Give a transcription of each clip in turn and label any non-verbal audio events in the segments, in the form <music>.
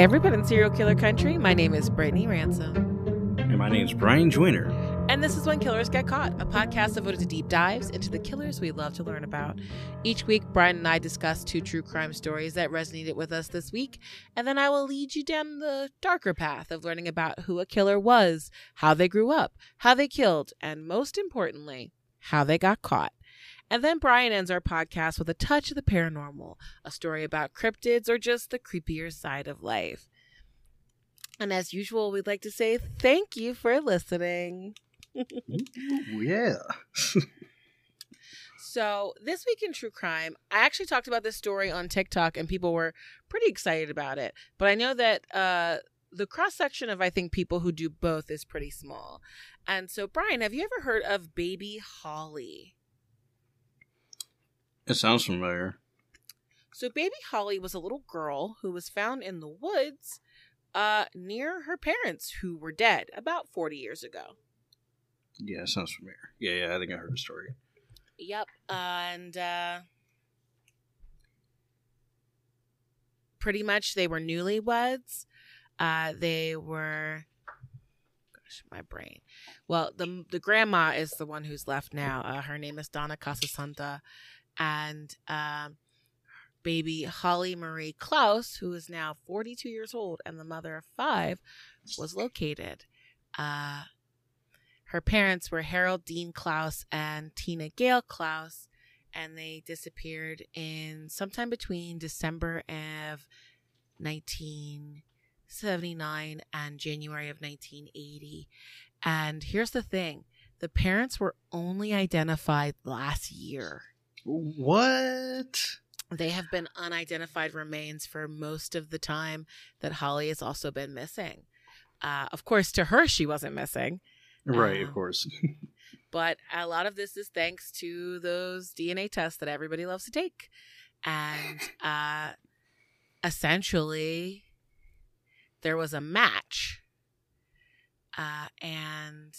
Everybody in Serial Killer Country. My name is Brittany Ransom. And my name is Brian Joyner. And this is When Killers Get Caught, a podcast devoted to deep dives into the killers we love to learn about. Each week, Brian and I discuss two true crime stories that resonated with us this week, and then I will lead you down the darker path of learning about who a killer was, how they grew up, how they killed, and most importantly, how they got caught. And then Brian ends our podcast with a touch of the paranormal, a story about cryptids or just the creepier side of life. And as usual, we'd like to say thank you for listening. Ooh, yeah. so, this week in true crime, I actually talked about this story on TikTok and people were pretty excited about it. But I know that uh, the cross section of, I think, people who do both is pretty small. And so, Brian, have you ever heard of Baby Holly? It sounds familiar. So, baby Holly was a little girl who was found in the woods uh, near her parents, who were dead about 40 years ago. Yeah, it sounds familiar. Yeah, yeah, I think I heard the story. Yep. and uh, pretty much they were newlyweds. Uh, they were gosh, my brain. Well, the the grandma is the one who's left now. Uh, her name is Donna Casasanta, and um, baby Holly Marie Clouse, who is now 42 years old and the mother of five, was located. Uh, her parents were Harold Dean Clouse and Tina Gail Clouse, and they disappeared in sometime between December of 1979 and January of 1980. And here's the thing the parents were only identified last year. What? They have been unidentified remains for most of the time that Holly has also been missing. Uh, of course, to her, she wasn't missing. Right, Um, of course. <laughs> But a lot of this is thanks to those DNA tests that everybody loves to take. And uh, essentially, there was a match. Uh, and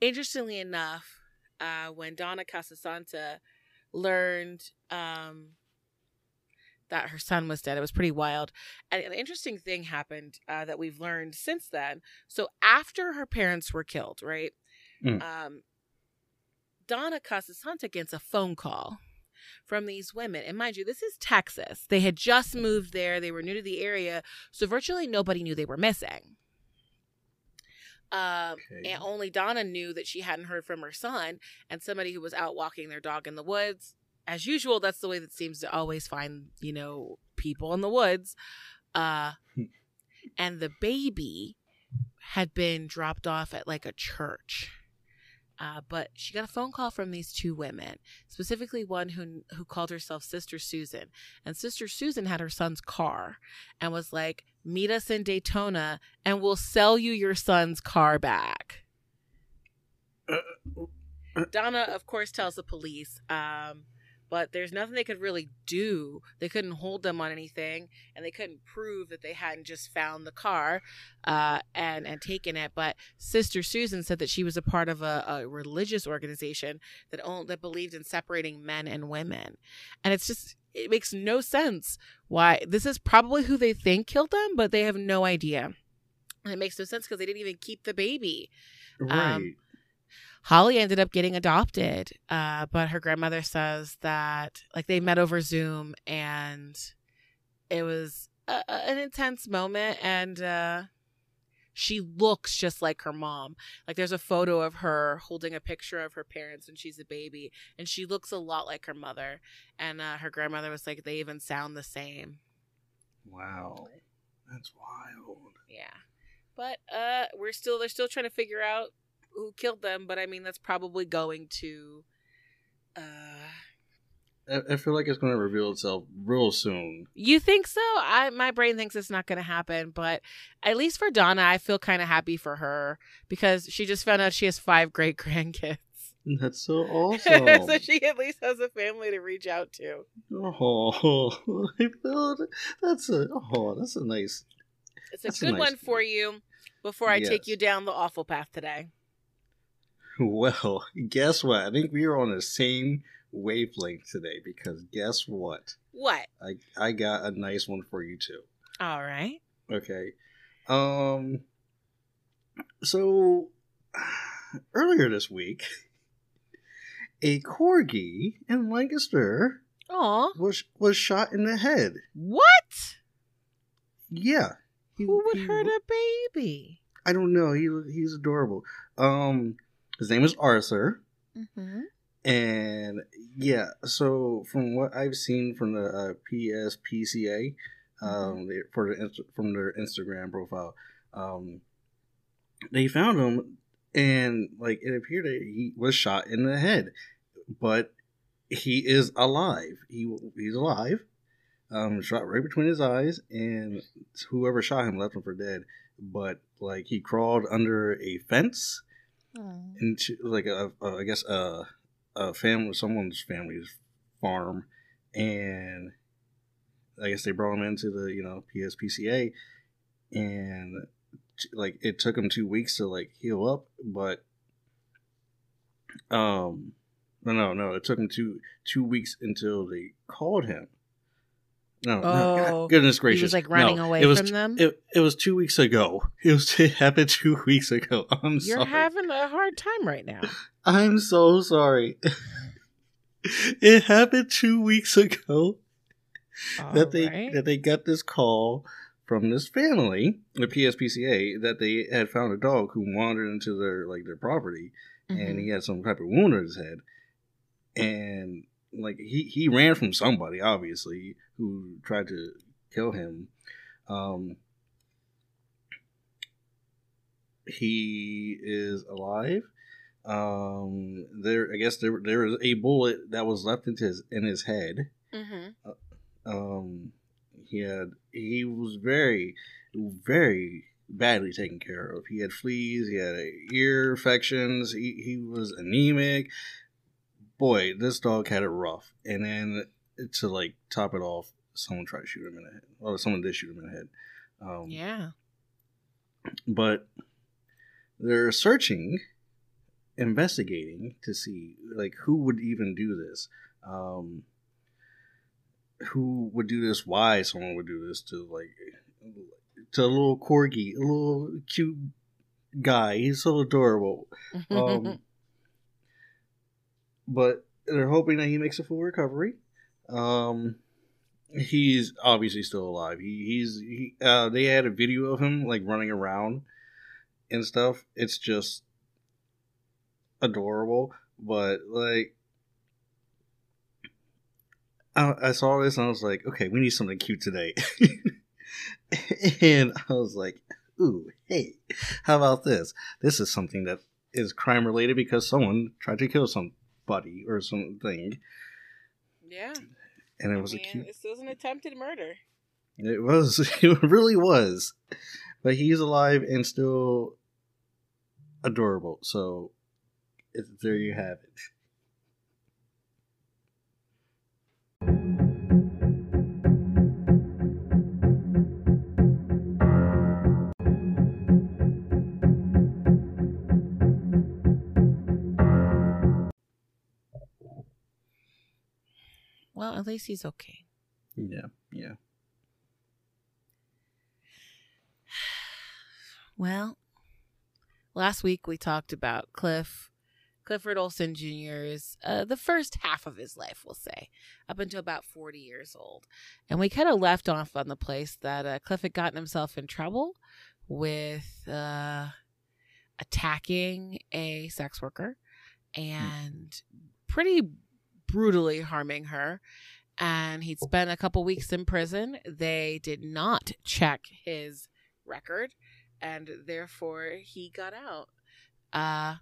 interestingly enough, uh, when Donna Casasanta learned um, that her son was dead, it was pretty wild. And an interesting thing happened uh, that we've learned since then. So after her parents were killed, right? Mm. Um, Donna Casasanta gets a phone call from these women. And mind you, this is Texas. They had just moved there, they were new to the area. So virtually nobody knew they were missing. Um, Okay. and only Donna knew that she hadn't heard from her son and somebody who was out walking their dog in the woods. As usual, that's the way that seems to always find, you know, people in the woods. Uh, and the baby had been dropped off at like a church. Uh, but she got a phone call from these two women, specifically one who who called herself Sister Susan. And Sister Susan had her son's car and was like, "Meet us in Daytona, and we'll sell you your son's car back." Donna, of course, tells the police, um, but there's nothing they could really do. They couldn't hold them on anything, and they couldn't prove that they hadn't just found the car uh, and and taken it. But Sister Susan said that she was a part of a, a religious organization that owned, that believed in separating men and women, and it's just it makes no sense why this is probably who they think killed them, but they have no idea. And it makes no sense because they didn't even keep the baby. right. um, Holly ended up getting adopted, uh, but her grandmother says that like they met over Zoom and it was a, a- an intense moment, and uh, she looks just like her mom. Like there's a photo of her holding a picture of her parents when she's a baby, and she looks a lot like her mother. And uh, her grandmother was like, they even sound the same. wow. That's wild. Yeah. But uh we're still they're still trying to figure out who killed them, but I mean that's probably going to uh I, I feel like it's going to reveal itself real soon. you think so? I my brain thinks it's not going to happen, but at least for Donna, I feel kind of happy for her because she just found out she has five <laughs> great grandkids. That's so <laughs> awesome. so she at least has a family to reach out to. oh, <laughs> I feel that's a oh, that's a nice. It's a That's a good nice one for you before I take you down the awful path today. Well, guess what? I think we are on the same wavelength today because guess what? What? I I got a nice one for you too. All right. Okay. Um so <sighs> earlier this week <laughs> a corgi in Lancaster Aw. was was shot in the head. What? Yeah. He- Who would he- hurt a baby? I don't know. He he's adorable. Um his name is Arthur. Mm-hmm. And yeah, so from what I've seen from the uh, PSPCA, um, they, for the from their Instagram profile, um, they found him, and like it appeared that he was shot in the head, but he is alive. He he's alive. Um, shot right between his eyes, and whoever shot him left him for dead. But like he crawled under a fence into like a, a I guess a a family someone's family's farm and I guess they brought him into the you know PSPCA and like it took him two weeks to like heal up but um no no no it took him two two weeks until they called him no, no Oh, God, goodness gracious He was, like, running No, away it was from them? it, it was two weeks ago <laughs> it was it happened two <laughs> weeks ago I'm You're sorry having a hard time right now. I'm so sorry. <laughs> it happened two weeks ago that they Alright. that they got this call from this family, the PSPCA, that they had found a dog who wandered into their like their property, and Mhm. he had some type of wound on his head, and like he he ran from somebody obviously who tried to kill him. Um, he is alive. Um, there, I guess there there was a bullet that was left into his in his head. Mhm. Um, he had he was very very badly taken care of. He had fleas. He had ear infections. He he was anemic. Boy, this dog had it rough. And then to like top it off, someone tried to shoot him in the head. Or someone did shoot him in the head. Um, Yeah. but they're searching investigating to see like who would even do this um who would do this why someone would do this to like to a little corgi a little cute guy he's so adorable <laughs> um but they're hoping that he makes a full recovery um he's obviously still alive. He, he's he uh they had a video of him like running around and stuff. It's just adorable but like I, I saw this and i was like okay we need something cute today. <laughs> And i was like ooh hey how about this? This is something that is crime related because someone tried to kill somebody or something. Yeah. And it was I a cute This was an attempted murder. It was. <laughs> It really was. But he's alive and still adorable. So there you have it. Well, at least he's okay. Yeah, yeah. <sighs> Well, last week we talked about Cliff, Clifford Olson Jr.'s, uh, the first half of his life, we'll say, up until about 40 years old. And we kind of left off on the place that uh, Cliff had gotten himself in trouble with uh, attacking a sex worker and pretty brutally harming her. And he'd spent a couple weeks in prison. They did not check his record and therefore he got out. Uh,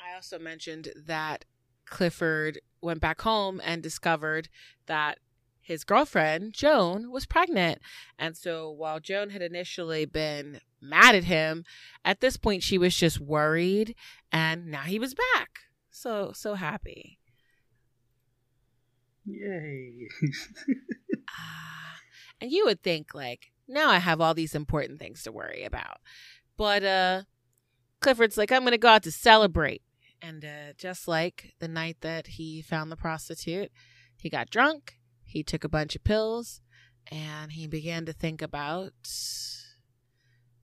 I also mentioned that Clifford went back home and discovered that his girlfriend, Joan, was pregnant. And so while Joan had initially been mad at him, at this point she was just worried and now he was back. So so happy. Yay. <laughs> Ah, and you would think like now I have all these important things to worry about, but uh, Clifford's like I'm gonna go out to celebrate, And uh, just like the night that he found the prostitute, he got drunk, he took a bunch of pills, and he began to think about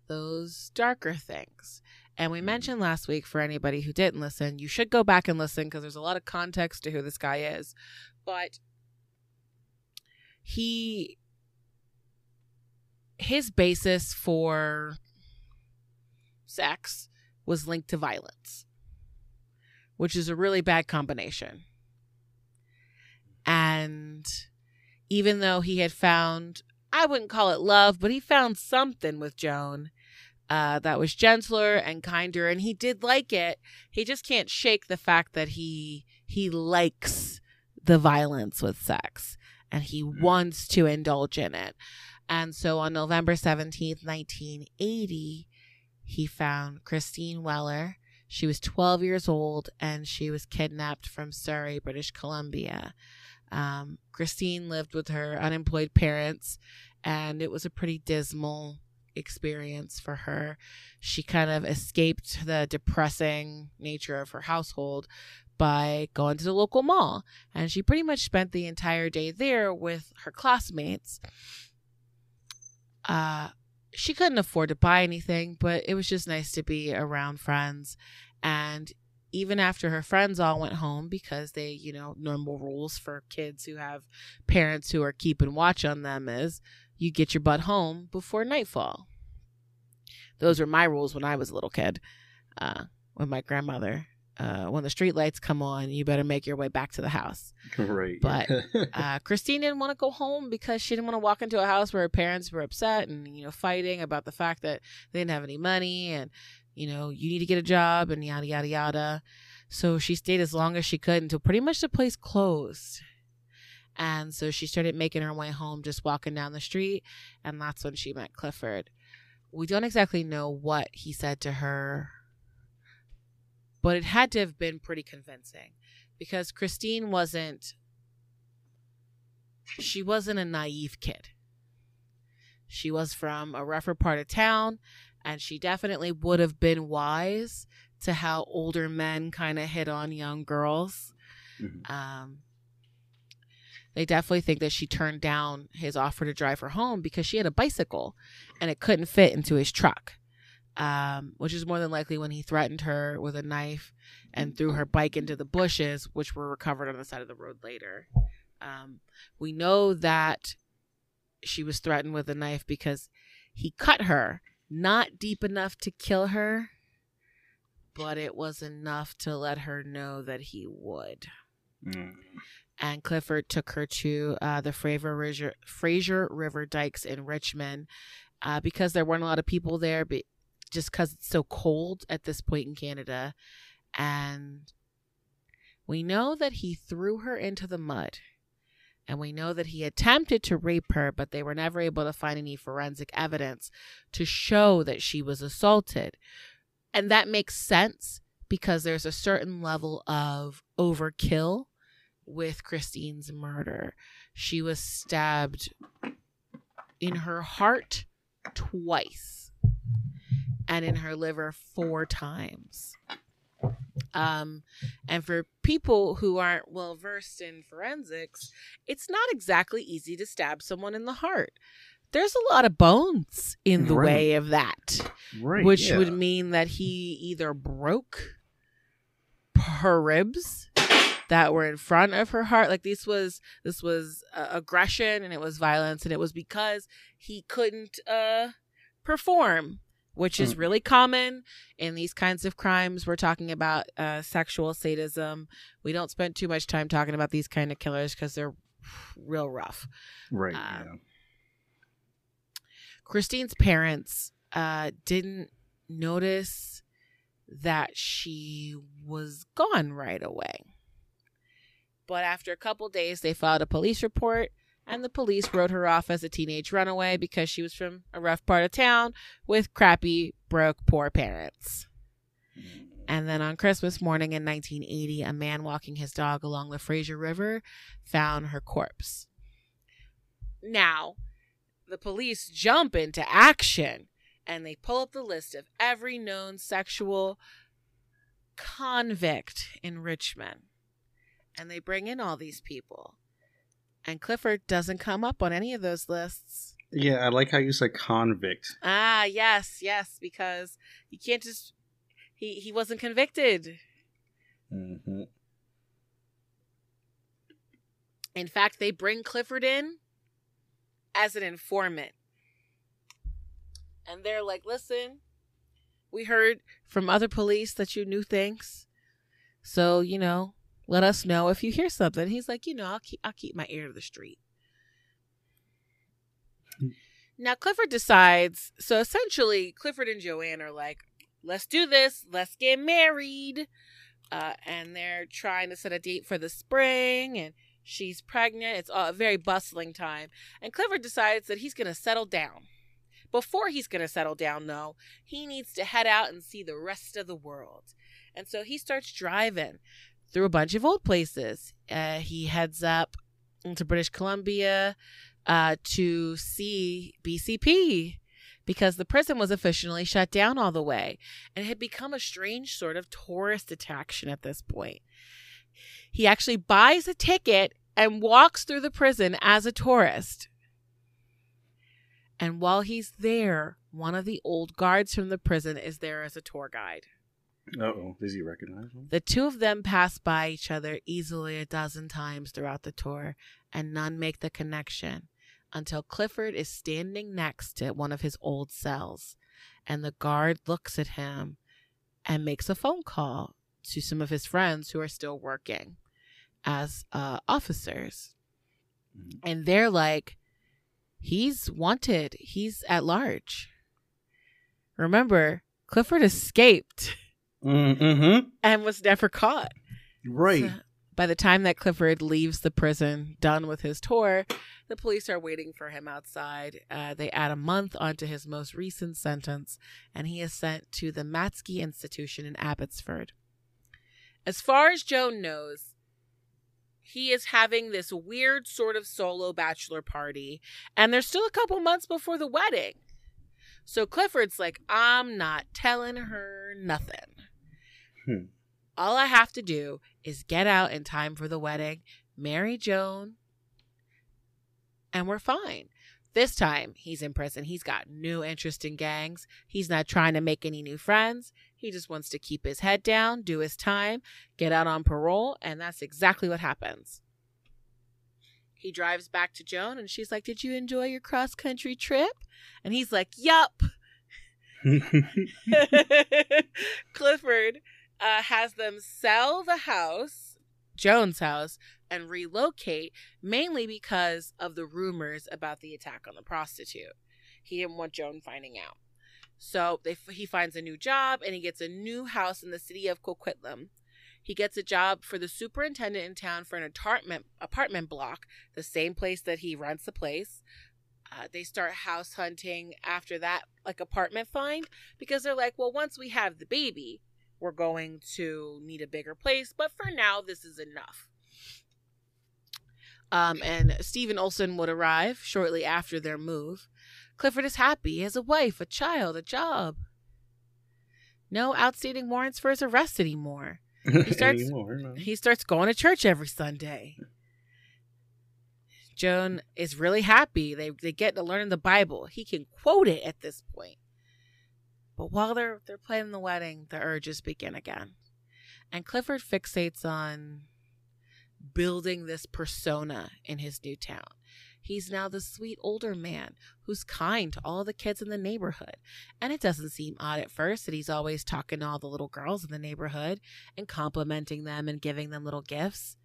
those darker things. And we mm-hmm. mentioned last week for anybody who didn't listen, you should go back and listen because there's a lot of context to who this guy is. But he his basis for sex was linked to violence, which is a really bad combination. And even though he had found, I wouldn't call it love, but he found something with Joan uh, that was gentler and kinder, and he did like it. He just can't shake the fact that he he likes the violence with sex, and he mm. wants to indulge in it. And so on November 17th, 1980, he found Christine Weller. She was 12 years old and she was kidnapped from Surrey, British Columbia. Um, Christine lived with her unemployed parents, and it was a pretty dismal experience for her. She kind of escaped the depressing nature of her household by going to the local mall, and she pretty much spent the entire day there with her classmates. Uh, she couldn't afford to buy anything, but it was just nice to be around friends. And even after her friends all went home because they, you know, normal rules for kids who have parents who are keeping watch on them is you get your butt home before nightfall. Those were my rules when I was a little kid uh, with my grandmother. Uh, when the street lights come on, you better make your way back to the house. Right. But <laughs> uh, Christine didn't want to go home because she didn't want to walk into a house where her parents were upset and you know fighting about the fact that they didn't have any money and you know you need to get a job and yada yada yada. So she stayed as long as she could until pretty much the place closed. And so she started making her way home, just walking down the street, and that's when she met Clifford. We don't exactly know what he said to her, but it had to have been pretty convincing because Christine wasn't she wasn't a naive kid. She was from a rougher part of town and she definitely would have been wise to how older men kind of hit on young girls. Mm-hmm. Um, they definitely think that she turned down his offer to drive her home because she had a bicycle and it couldn't fit into his truck. Um, which is more than likely when he threatened her with a knife and threw her bike into the bushes, which were recovered on the side of the road later. Um, we know that she was threatened with a knife because he cut her, not deep enough to kill her, but it was enough to let her know that he would. Mm and Clifford took her to uh, the Fraser River, Fraser River Dikes in Richmond uh, because there weren't a lot of people there, but just because it's so cold at this point in Canada. And we know that he threw her into the mud. And we know that he attempted to rape her, but they were never able to find any forensic evidence to show that she was assaulted. And that makes sense because there's a certain level of overkill with Christine's murder. She was stabbed in her heart twice and in her liver four times. Um, and for people who aren't well versed in forensics, it's not exactly easy to stab someone in the heart. There's a lot of bones in the right. way of that, right, which yeah. would mean that he either broke her ribs that were in front of her heart. Like this was this was uh, aggression and it was violence and it was because he couldn't uh perform which is mm. really common in these kinds of crimes. We're talking about uh sexual sadism. We don't spend too much time talking about these kind of killers because they're real rough. Right um, yeah. christine's parents uh didn't notice that she was gone right away but after a couple days, they filed a police report, and the police wrote her off as a teenage runaway because she was from a rough part of town with crappy, broke, poor parents. And then on Christmas morning in 1980, a man walking his dog along the Fraser River found her corpse. Now, the police jump into action and they pull up the list of every known sexual convict in Richmond. And they bring in all these people. And Clifford doesn't come up on any of those lists. Yeah, I like how you said convict. Ah, yes, yes, because you can't just he he wasn't convicted. Mm-hmm. In fact, they bring Clifford in as an informant. And they're like, "Listen, we heard from other police that you knew things. So, you know, let us know if you hear something." He's like, "You know, I'll keep I'll keep my ear to the street." Now Clifford decides. So essentially, Clifford and Joanne are like, "Let's do this. Let's get married." Uh, and they're trying to set a date for the spring, and she's pregnant. It's a very bustling time, and Clifford decides that he's going to settle down. Before he's going to settle down, though, he needs to head out and see the rest of the world. And so he starts driving through a bunch of old places. Uh, he heads up into British Columbia, uh, to see BCP because the prison was officially shut down all the way and had become a strange sort of tourist attraction at this point. He actually buys a ticket and walks through the prison as a tourist. And while he's there, one of the old guards from the prison is there as a tour guide. Oh. Does he recognize him? The two of them pass by each other easily a dozen times throughout the tour, and none make the connection until Clifford is standing next to one of his old cells, and the guard looks at him and makes a phone call to some of his friends who are still working as uh, officers. Mhm. And they're like, he's wanted, he's at large. Remember, Clifford escaped <laughs> Mm-hmm. and was never caught. Right. So, by the time that Clifford leaves the prison, done with his tour, the police are waiting for him outside. Uh, they add a month onto his most recent sentence, and he is sent to the Matsqui Institution in Abbotsford. As far as Joan knows, he is having this weird sort of solo bachelor party, and there's still a couple months before the wedding. So Clifford's like, I'm not telling her nothing. Hmm. All I have to do is get out in time for the wedding, marry Joan, and we're fine. This time, he's in prison. He's got no interest in gangs. He's not trying to make any new friends. He just wants to keep his head down, do his time, get out on parole, and that's exactly what happens. He drives back to Joan, and she's like, Did you enjoy your cross country trip? And he's like, Yup. <laughs> <laughs> Clifford uh, has them sell the house, Joan's house, and relocate mainly because of the rumors about the attack on the prostitute. He didn't want Joan finding out. So they, he finds a new job and he gets a new house in the city of Coquitlam. He gets a job for the superintendent in town for an apartment apartment block, the same place that he rents the place. Uh, they start house hunting after that like apartment find because they're like, well, once we have the baby, we're going to need a bigger place, but for now, this is enough. Um, and Stephen Olson would arrive shortly after their move. Clifford is happy. He has a wife, a child, a job. No outstanding warrants for his arrest anymore. He <laughs> starts- Anymore, no. He starts going to church every Sunday. Joan is really happy. They they get to learn the Bible. He can quote it at this point. But while they're they're planning the wedding, the urges begin again. And Clifford fixates on building this persona in his new town. He's now the sweet older man who's kind to all the kids in the neighborhood. And it doesn't seem odd at first that he's always talking to all the little girls in the neighborhood and complimenting them and giving them little gifts.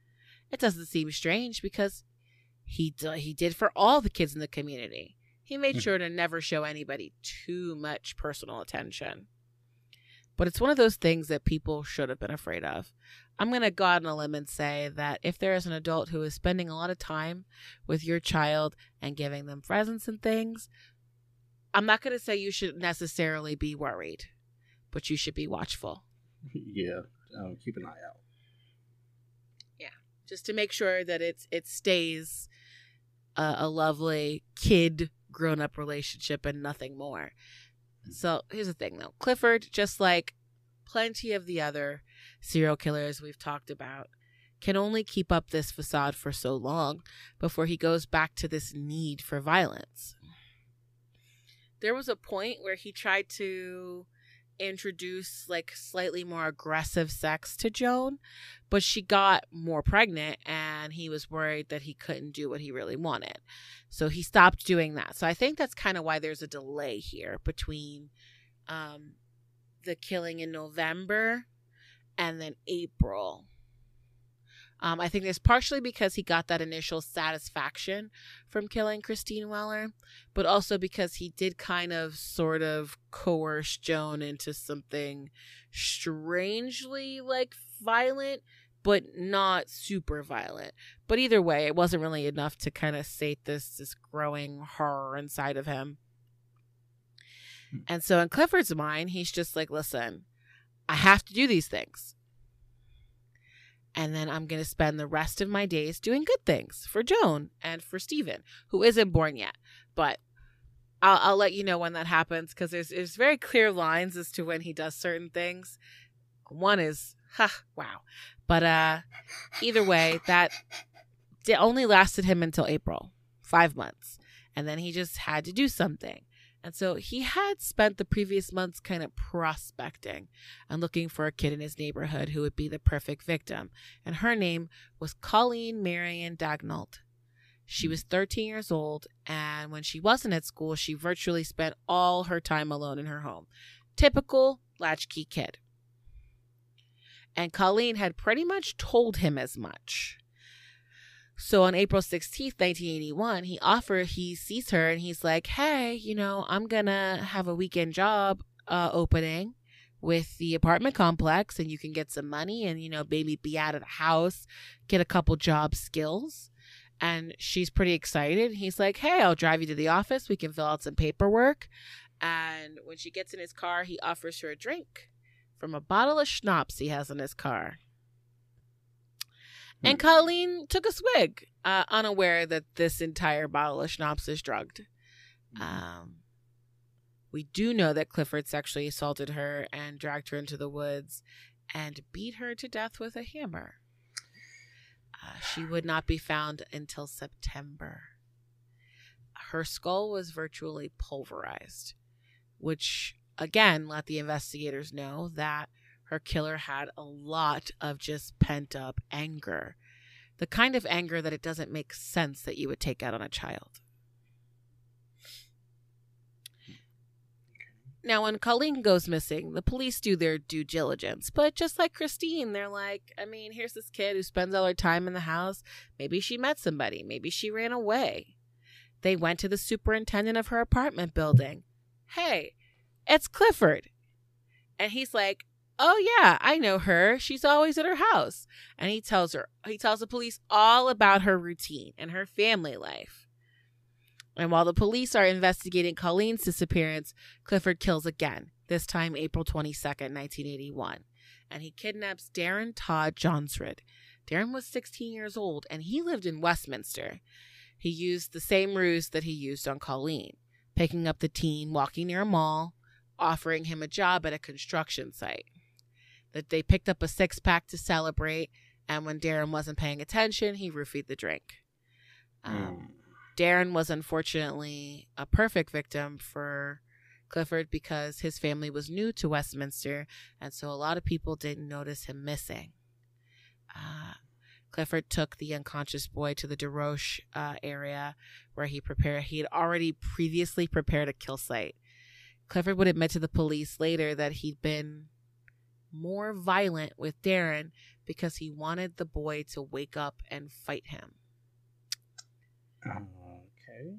It doesn't seem strange because he d- he did for all the kids in the community. He made Mhm. sure to never show anybody too much personal attention. But it's one of those things that people should have been afraid of. I'm going to go out on a limb and say that if there is an adult who is spending a lot of time with your child and giving them presents and things, I'm not going to say you should necessarily be worried, but you should be watchful <laughs> yeah. Um, keep an eye out. Yeah, just to make sure that it's it stays a, a lovely kid grown up relationship and nothing more. So here's the thing though Clifford, just like plenty of the other serial killers we've talked about, can only keep up this facade for so long before he goes back to this need for violence. There was a point where he tried to introduce like slightly more aggressive sex to Joan, but she got more pregnant and he was worried that he couldn't do what he really wanted. So he stopped doing that. So I think that's kind of why there's a delay here between um, the killing in November and then April. Um, I think it's partially because he got that initial satisfaction from killing Christine Weller, but also because he did kind of sort of coerce Joan into something strangely like violent, but not super violent. But either way, it wasn't really enough to kind of sate this this growing horror inside of him. <laughs> And so in Clifford's mind, he's just like, listen, I have to do these things and then I'm going to spend the rest of my days doing good things for Joan and for Stephen, who isn't born yet. But I'll, I'll let you know when that happens because there's, there's very clear lines as to when he does certain things. One is, ha, wow. But uh, either way, that only lasted him until April, five months. And then he just had to do something. And so he had spent the previous months kind of prospecting and looking for a kid in his neighborhood who would be the perfect victim. And her name was Colleen Marion Daignault. She was 13 years old, and when she wasn't at school, she virtually spent all her time alone in her home. Typical latchkey kid. And Colleen had pretty much told him as much. So on April 16th, 1981, he offer he sees her and he's like, "Hey, you know, I'm going to have a weekend job uh, opening with the apartment complex and you can get some money and you know, maybe be out of the house, get a couple job skills." And she's pretty excited. He's like, "Hey, I'll drive you to the office. We can fill out some paperwork." And when she gets in his car, he offers her a drink from a bottle of schnapps he has in his car. And. Colleen took a swig, uh, unaware that this entire bottle of schnapps is drugged. Hmm. Um, we do know that Clifford sexually assaulted her and dragged her into the woods and beat her to death with a hammer. Uh, she would not be found until September. Her skull was virtually pulverized, which again let the investigators know that her killer had a lot of just pent up anger. The kind of anger that it doesn't make sense that you would take out on a child. Now, when Colleen goes missing, the police do their due diligence. But just like Christine, they're like, I mean, here's this kid who spends all her time in the house. Maybe she met somebody. Maybe she ran away. They went to the superintendent of her apartment building. Hey, it's Clifford. And he's like, oh yeah i know her. She's always at her house. And he tells her he tells the police all about her routine and her family life. And while the police are investigating colleen's disappearance clifford kills again this time april 22nd 1981 and he kidnaps daryn todd johnsrude. Daryn was 16 years old and he lived in westminster. He used the same ruse that he used on colleen picking up the teen walking near a mall offering him a job at a construction site that they picked up a six pack to celebrate, and when Daryn wasn't paying attention, he roofied the drink. Um, mm. Daryn was unfortunately a perfect victim for Clifford because his family was new to Westminster, and so a lot of people didn't notice him missing. Uh, Clifford took the unconscious boy to the DeRoche uh, area where he prepared. He had already previously prepared a kill site. Clifford would admit to the police later that he'd been more violent with Daryn because he wanted the boy to wake up and fight him. Okay.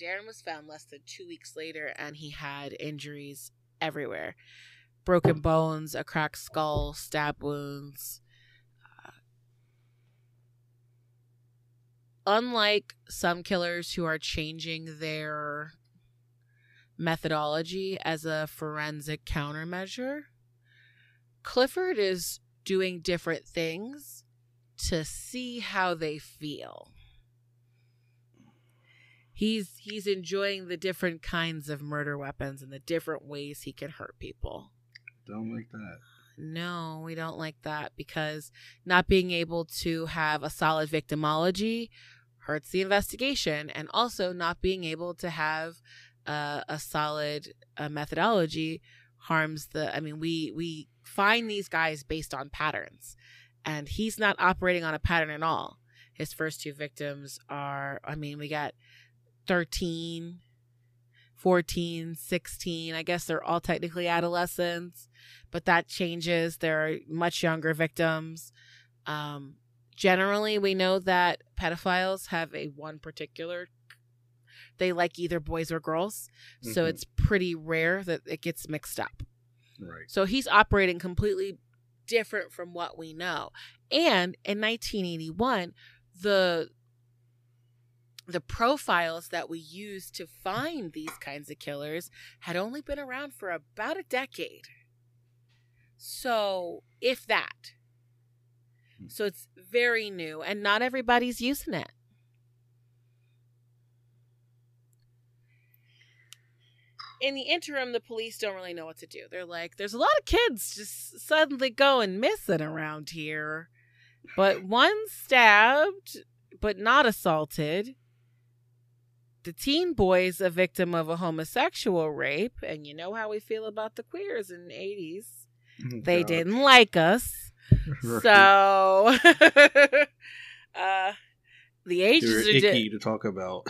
Daryn was found less than two weeks later and he had injuries everywhere broken bones, a cracked skull, stab wounds. Uh, unlike some killers who are changing their methodology as a forensic countermeasure, Clifford is doing different things to see how they feel. He's he's enjoying the different kinds of murder weapons and the different ways he can hurt people. Don't like that. No, we don't like that because not being able to have a solid victimology hurts the investigation, and also not being able to have uh, a solid uh, methodology harms the. I mean, we we find these guys based on patterns, and he's not operating on a pattern at all. His first two victims are, I mean, we got 13, 14, 16. I guess they're all technically adolescents, but that changes. There are much younger victims. Um, generally, we know that pedophiles have a one particular. They like either boys or girls, so Mhm. it's pretty rare that it gets mixed up. Right. So he's operating completely different from what we know. And in 1981, the the profiles that we used to find these kinds of killers had only been around for about a decade. So, if that. So it's very new and not everybody's using it. In the interim, the police don't really know what to do. They're like, there's a lot of kids just suddenly going missing around here, but <laughs> one stabbed, but not assaulted. The teen boy's a victim of a homosexual rape, and you know how we feel about the queers in the 80s. They God. didn't like us. <laughs> Right. So, <laughs> uh, the ages are di- icky to talk about.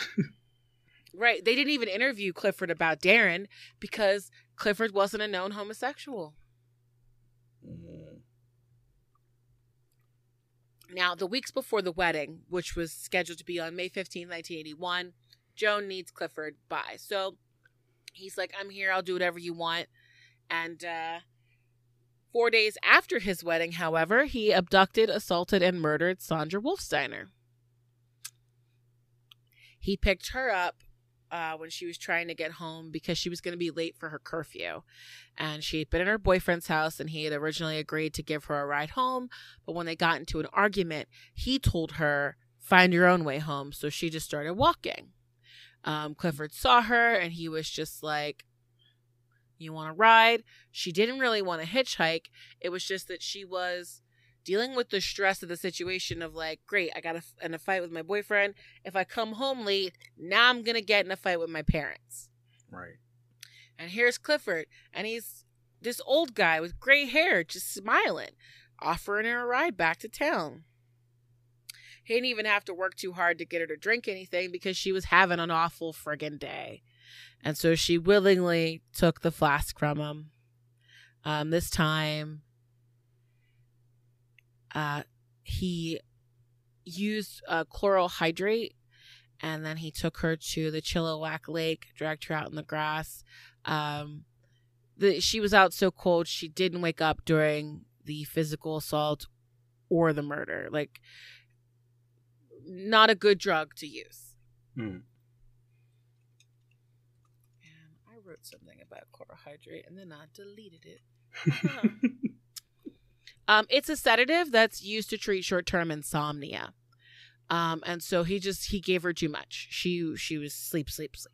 Right. They didn't even interview Clifford about Daryn because Clifford wasn't a known homosexual. Mm. Now, the weeks before the wedding, which was scheduled to be on May 15, 1981, Joan needs Clifford by. So he's like, I'm here. I'll do whatever you want. And uh, four days after his wedding, however, he abducted, assaulted, and murdered Sandra Wolfsteiner. He picked her up uh, when she was trying to get home because she was going to be late for her curfew. And she had been in her boyfriend's house and he had originally agreed to give her a ride home. But when they got into an argument, he told her, find your own way home. So she just started walking. Um, Clifford saw her and he was just like, You want to ride? She didn't really want to hitchhike. It was just that she was dealing with the stress of the situation of like, great, I got a, in a fight with my boyfriend. If I come home late, now I'm going to get in a fight with my parents. Right. And here's Clifford, and he's this old guy with gray hair, just smiling, offering her a ride back to town. He didn't even have to work too hard to get her to drink anything because she was having an awful friggin' day. And so she willingly took the flask from him. Um, this time, uh, he used uh, chloral hydrate and then he took her to the Chilliwack Lake, dragged her out in the grass. Um, the, she was out so cold she didn't wake up during the physical assault or the murder. Like, not a good drug to use. Mm. And I wrote something about chlorohydrate and then I deleted it. <laughs> Um, it's a sedative that's used to treat short-term insomnia. Um, and so he just he gave her too much. She she was sleep sleep sleep.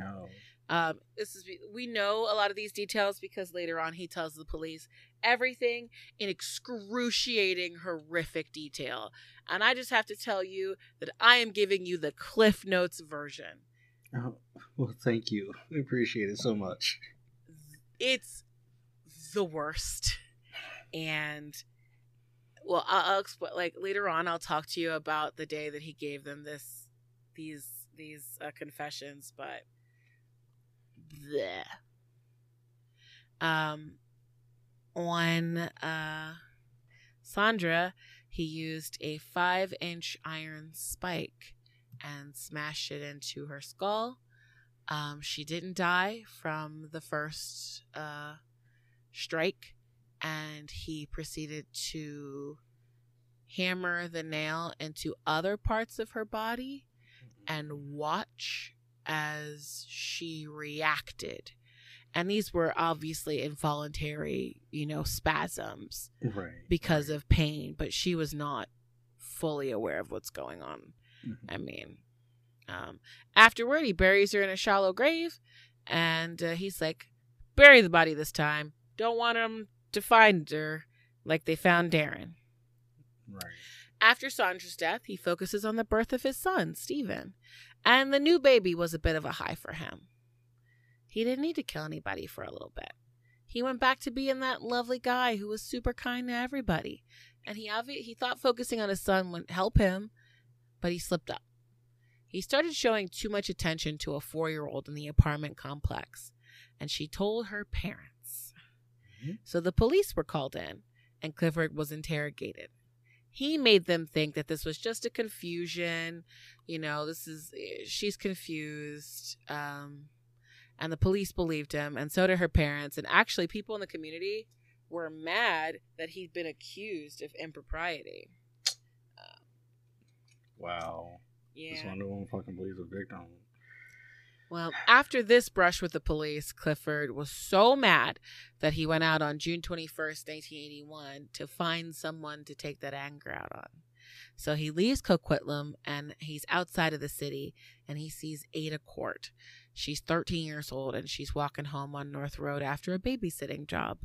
Oh. Um, this is we know a lot of these details because later on he tells the police everything in excruciating, horrific detail. And I just have to tell you that I am giving you the Cliff Notes version. oh. Well, thank you. I appreciate it so much. It's the worst, and well, I'll, I'll explain. Like later on, I'll talk to you about the day that he gave them this, these these uh, confessions, but. Bleh. Um, on uh, Sandra, he used a five inch iron spike and smashed it into her skull. Um, she didn't die from the first uh, strike, and he proceeded to hammer the nail into other parts of her body and watch as she reacted. And these were obviously involuntary, you know, spasms Right. because of pain, but she was not fully aware of what's going on. Mhm. I mean, um, afterward, he buries her in a shallow grave, and uh, he's like, "Bury the body this time. don't want him to find her like they found Daryn. Right. After Sandra's death, he focuses on the birth of his son, Stephen, and the new baby was a bit of a high for him. He didn't need to kill anybody for a little bit. He went back to being that lovely guy who was super kind to everybody, and he obvi- he thought focusing on his son would help him, but he slipped up. He started showing too much attention to a four year old in the apartment complex, and she told her parents. Mhm. So the police were called in, and Clifford was interrogated. He made them think that this was just a confusion. You know, this is, she's confused. Um, and the police believed him, and so did her parents. And actually, people in the community were mad that he'd been accused of impropriety. Wow. Yeah. This one one fucking believes a victim. Well, after this brush with the police, Clifford was so mad that he went out on June 21st, 1981 to find someone to take that anger out on. So he leaves Coquitlam and he's outside of the city and he sees Ada Court. She's 13 years old and she's walking home on North Road after a babysitting job.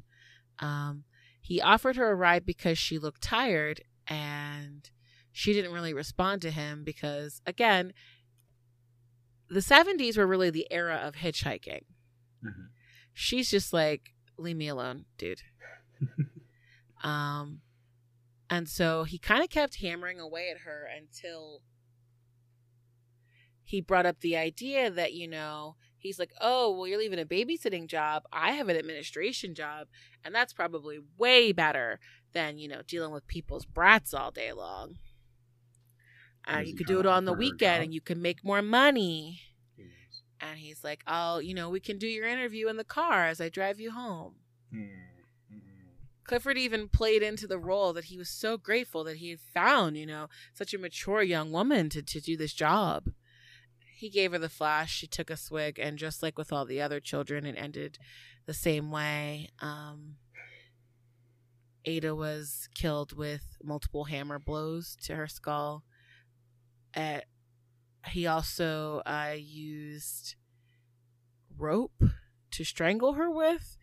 Um, he offered her a ride because she looked tired and she didn't really respond to him because, again, the 70s were really the era of hitchhiking. Mhm. She's just like, leave me alone, dude. <laughs> um, and so he kind of kept hammering away at her until he brought up the idea that, you know, he's like, oh, well, you're leaving a babysitting job. I have an administration job. And that's probably way better than, you know, dealing with people's brats all day long. Uh, you could do it on the offer her a weekend and you can make more money. Yes. And he's like, oh, you know, we can do your interview in the car as I drive you home. Hmm. Mhm. Clifford even played into the role that he was so grateful that he had found, you know, such a mature young woman to, to do this job. He gave her the flash. She took a swig, and just like with all the other children, it ended the same way. Um, Ada was killed with multiple hammer blows to her skull. Uh, he also uh, used rope to strangle her with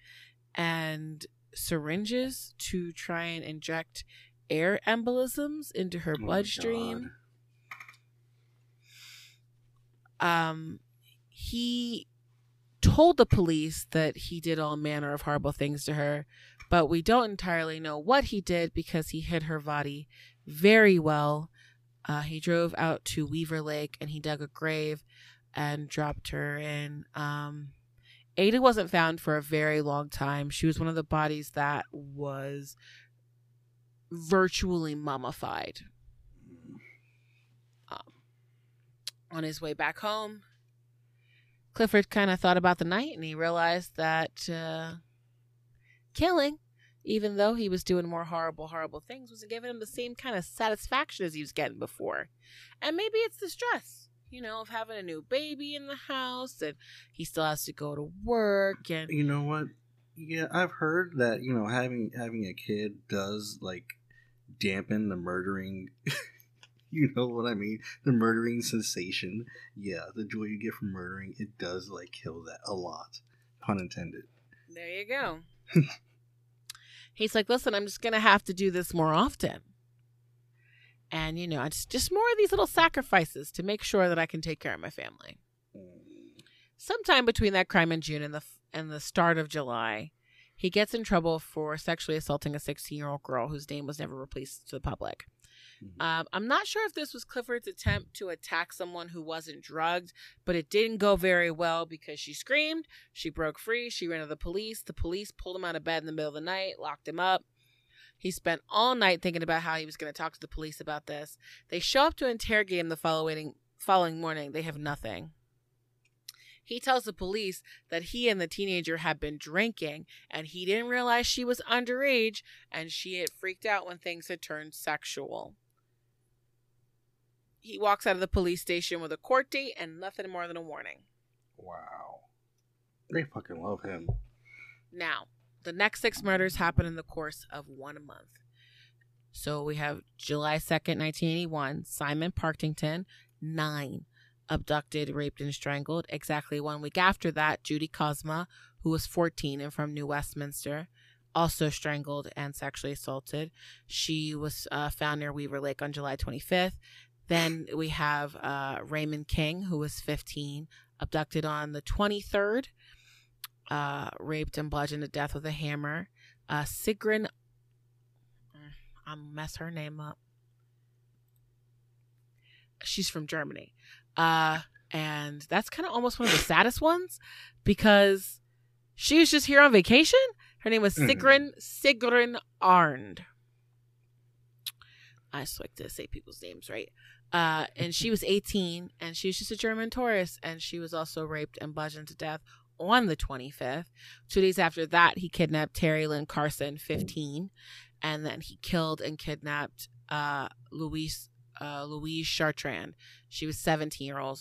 and syringes to try and inject air embolisms into her Oh bloodstream. um he told the police that he did all manner of horrible things to her but we don't entirely know what he did because he hid her body very well uh, he drove out to weaver lake and he dug a grave and dropped her in. Um, ada wasn't found for a very long time. She was one of the bodies that was virtually mummified on his way back home, Clifford kind of thought about the night and he realized that uh, killing, even though he was doing more horrible, horrible things, wasn't giving him the same kind of satisfaction as he was getting before. And maybe it's the stress, you know, of having a new baby in the house and he still has to go to work and You know what? Yeah, I've heard that you know having having a kid does like dampen the murdering. <laughs> you know what I mean? The murdering sensation. Yeah, the joy you get from murdering, it does like kill that a lot. Pun intended. There you go. <laughs> He's like, listen, I'm just gonna have to do this more often. And you know, it's just more of these little sacrifices to make sure that I can take care of my family. Mm. Sometime between that crime in June and the and the start of July, he gets in trouble for sexually assaulting a 16 year old girl whose name was never released to the public. Mhm. Um, I'm not sure if this was Clifford's attempt to attack someone who wasn't drugged, but it didn't go very well because she screamed, she broke free, she ran to the police. The police pulled him out of bed in the middle of the night, locked him up. He spent all night thinking about how he was going to talk to the police about this. They show up to interrogate him the following following morning. They have nothing. He tells the police that he and the teenager had been drinking and he didn't realize she was underage and she had freaked out when things had turned sexual. He walks out of the police station with a court date and nothing more than a warning. Wow. They fucking love him. Now, the next six murders happen in the course of one month. So we have July 2nd, 1981, Simon Partington, nine, abducted, raped, and strangled. Exactly one week after that, Judy Kozma, who was 14 and from New Westminster. also strangled and sexually assaulted. She was uh, found near Weaver Lake on July 25th. Then we have uh, Raymond King, who was 15, abducted on the 23rd, uh, raped and bludgeoned to death with a hammer. Uh, Sigrun, I'll mess her name up. She's from Germany. Uh, and that's kind of almost one of the saddest ones because she was just here on vacation. Her name was. Sigrun Sigrun Arnd. I just like to say people's names right. Uh, and she was 18, and she was just a German tourist, and she was also raped and bludgeoned to death on the 25th. Two days after that, he kidnapped Terri Lyn Carson, 15, and then he killed and kidnapped uh, Louise uh, Louise Chartrand. She was 17 year old,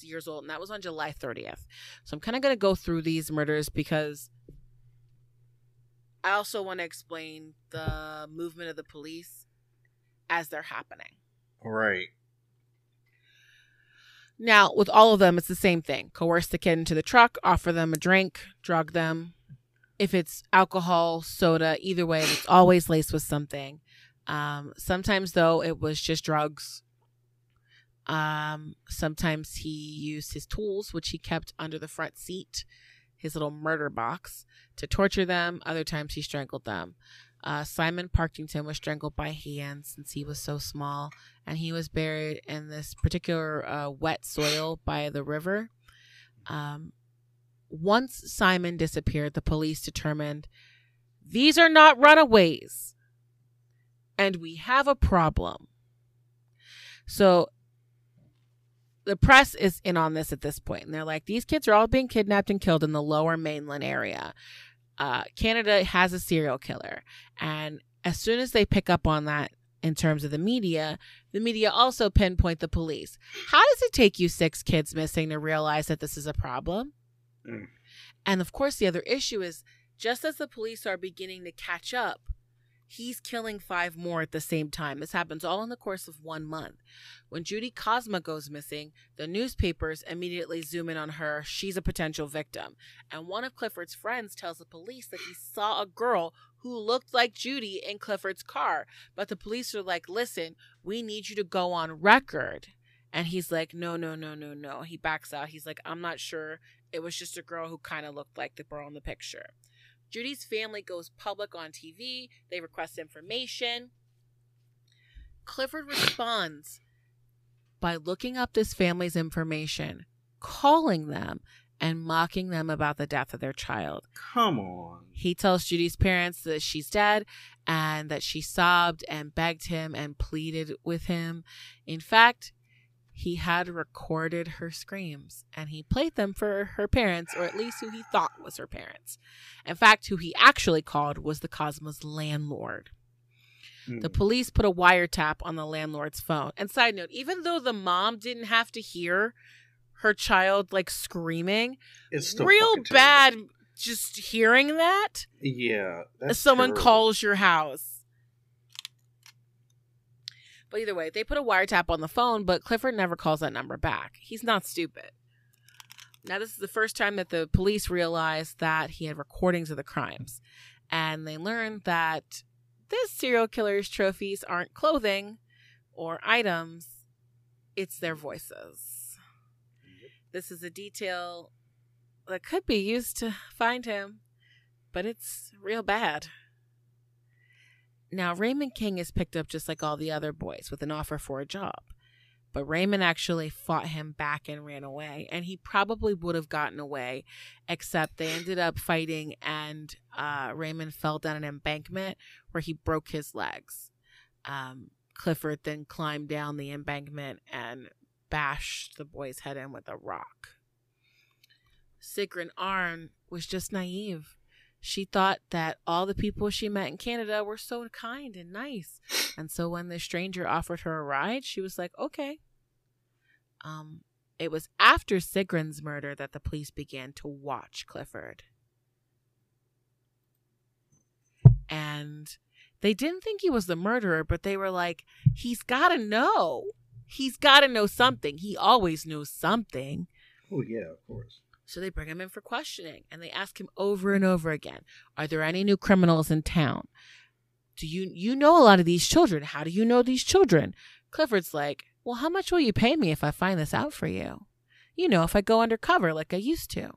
years old, and that was on July 30th. So I'm kind of going to go through these murders because I also want to explain the movement of the police as they're happening. Right. Now, with all of them, it's the same thing coerce the kid into the truck, offer them a drink, drug them. If it's alcohol, soda, either way, it's always laced with something. Um, sometimes, though, it was just drugs. Um, sometimes he used his tools, which he kept under the front seat, his little murder box, to torture them. Other times, he strangled them. Uh, Simon Partington was strangled by hand since he was so small, and he was buried in this particular uh, wet soil by the river. Um, once Simon disappeared, the police determined these are not runaways, and we have a problem. So the press is in on this at this point, and they're like, these kids are all being kidnapped and killed in the lower mainland area. Uh, Canada has a serial killer. And as soon as they pick up on that in terms of the media, the media also pinpoint the police. How does it take you six kids missing to realize that this is a problem? Mm. And of course, the other issue is just as the police are beginning to catch up, he's killing five more at the same time. This happens all in the course of one month. When Judy Kozma goes missing, the newspapers immediately zoom in on her. She's a potential victim. And one of Clifford's friends tells the police that he saw a girl who looked like Judy in Clifford's car. But the police are like, listen, we need you to go on record. And he's like, no, no, no, no, no. He backs out. He's like, I'm not sure. It was just a girl who kind of looked like the girl in the picture. Judy's family goes public on TV. They request information. Clifford responds by looking up this family's information, calling them, and mocking them about the death of their child. Come on. He tells Judy's parents that she's dead and that she sobbed and begged him and pleaded with him. In fact, he had recorded her screams and he played them for her parents, or at least who he thought was her parents. In fact, who he actually called was the Kozmas landlord. Mm. The police put a wiretap on the landlord's phone. And side note, even though the mom didn't have to hear her child like screaming, it's real bad just hearing that Yeah. Someone terrible. calls your house. But either way, they put a wiretap on the phone, but Clifford never calls that number back. He's not stupid. Now, this is the first time that the police realized that he had recordings of the crimes. And they learned that this serial killer's trophies aren't clothing or items, it's their voices. This is a detail that could be used to find him, but it's real bad. Now, Raymond King is picked up just like all the other boys with an offer for a job. But Raymond actually fought him back and ran away. And he probably would have gotten away, except they ended up fighting, and uh, Raymond fell down an embankment where he broke his legs. Um, Clifford then climbed down the embankment and bashed the boy's head in with a rock. Sigrun Arn was just naive. She thought that all the people she met in Canada were so kind and nice. And so when the stranger offered her a ride, she was like, okay. Um, it was after Sigrun's murder that the police began to watch Clifford. And they didn't think he was the murderer, but they were like, he's got to know. He's got to know something. He always knows something. Oh yeah, of course. So they bring him in for questioning and they ask him over and over again Are there any new criminals in town? Do you you know a lot of these children? How do you know these children? Clifford's like, Well, how much will you pay me if I find this out for you? You know, if I go undercover like I used to.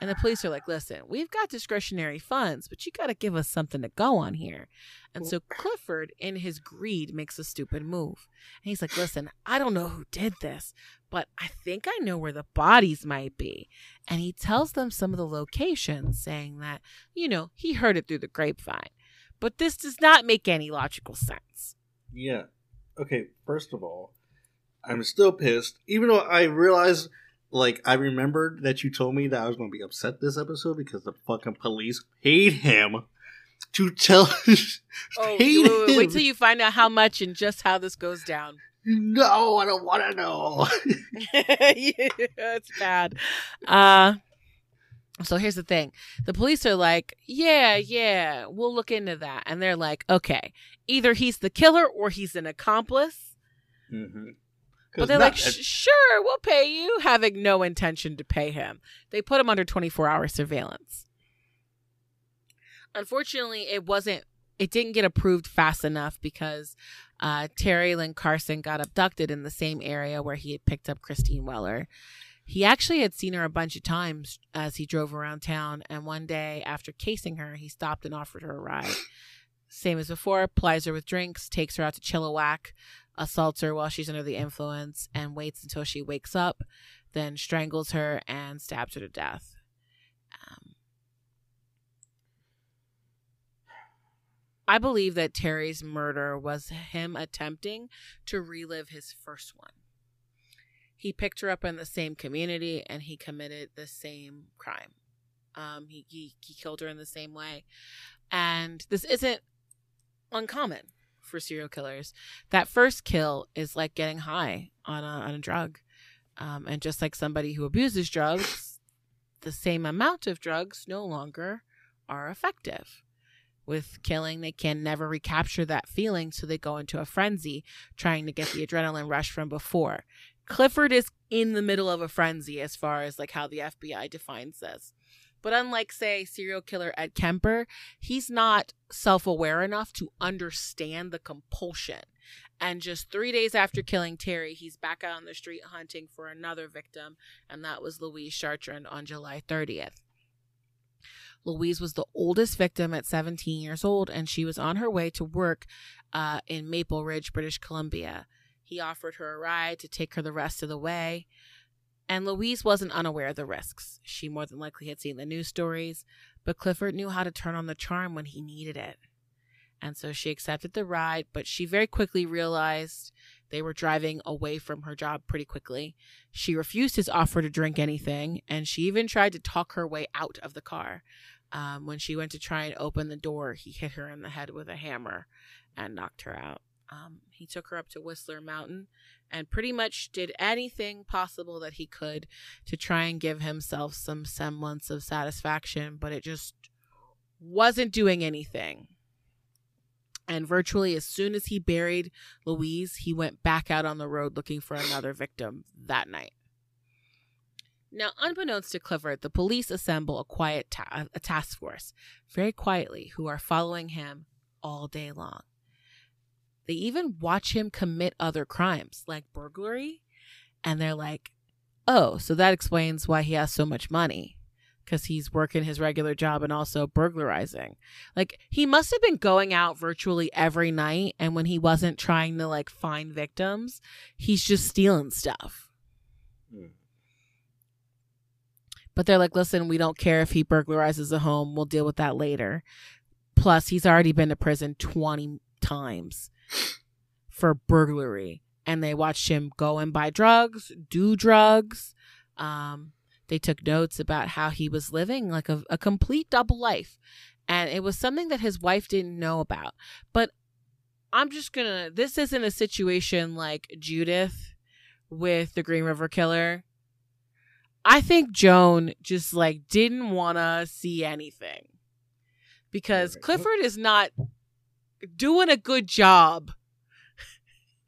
And the police are like, listen, we've got discretionary funds, but you got to give us something to go on here. And so Clifford, in his greed, makes a stupid move. And he's like, listen, I don't know who did this, but I think I know where the bodies might be. And he tells them some of the locations, saying that, you know, he heard it through the grapevine. But this does not make any logical sense. Yeah. Okay, first of all, I'm still pissed, even though I realize like I remembered that you told me that I was going to be upset this episode because the fucking police paid him to tell. <laughs> oh, wait, wait, wait till you find out how much and just how this goes down. <laughs> No, I don't want to know. <laughs> yeah, it's bad. Uh, so here's the thing the police are like, yeah, yeah, we'll look into that. And they're like, okay, either he's the killer or he's an accomplice. Mm-hmm. But they're not, like, sure, we'll pay you, having no intention to pay him. They put him under 24 hour surveillance. Unfortunately, it wasn't, it didn't get approved fast enough because uh, Terri Lyn Carson got abducted in the same area where he had picked up Christine Weller. He actually had seen her a bunch of times as he drove around town, and one day after casing her, he stopped and offered her a ride. Same as before, plies her with drinks, takes her out to Chilliwack, assaults her while she's under the influence, and waits until she wakes up, then strangles her and stabs her to death. Um, I believe that Terry's murder was him attempting to relive his first one. He picked her up in the same community and he committed the same crime. Um, he, he, he killed her in the same way. And this isn't uncommon for serial killers. That first kill is like getting high on a, on a drug. Um, and just like somebody who abuses drugs, the same amount of drugs no longer are effective. With killing, they can never recapture that feeling, so they go into a frenzy trying to get the adrenaline rush from before. Clifford is in the middle of a frenzy as far as like how the FBI defines this. But unlike, say, serial killer Ed Kemper, he's not self aware enough to understand the compulsion. And just three days after killing Terry, he's back out on the street hunting for another victim, and that was Louise Chartrand on July 30th. Louise was the oldest victim at 17 years old, and she was on her way to work uh, in Maple Ridge, British Columbia. He offered her a ride to take her the rest of the way. And Louise wasn't unaware of the risks. She more than likely had seen the news stories, but Clifford knew how to turn on the charm when he needed it. And so she accepted the ride, but she very quickly realized they were driving away from her job pretty quickly. She refused his offer to drink anything, and she even tried to talk her way out of the car. Um, when she went to try and open the door, he hit her in the head with a hammer and knocked her out. Um, he took her up to Whistler Mountain and pretty much did anything possible that he could to try and give himself some semblance of satisfaction, but it just wasn't doing anything. And virtually as soon as he buried Louise, he went back out on the road looking for another victim that night. Now, unbeknownst to Clifford, the police assemble a quiet ta- a task force, very quietly, who are following him all day long. They even watch him commit other crimes like burglary. And they're like, oh, so that explains why he has so much money because he's working his regular job and also burglarizing. Like he must have been going out virtually every night and when he wasn't trying to like find victims, he's just stealing stuff. Hmm. But they're like, "Listen, we don't care if he burglarizes a home. We'll deal with that later." Plus, he's already been to prison 20 times for burglary. And they watched him go and buy drugs, do drugs. Um, they took notes about how he was living like a, a complete double life. And it was something that his wife didn't know about. But I'm just gonna, this isn't a situation like Judith with the Green River Killer. I think Joan just like didn't want to see anything because Clifford is not doing a good job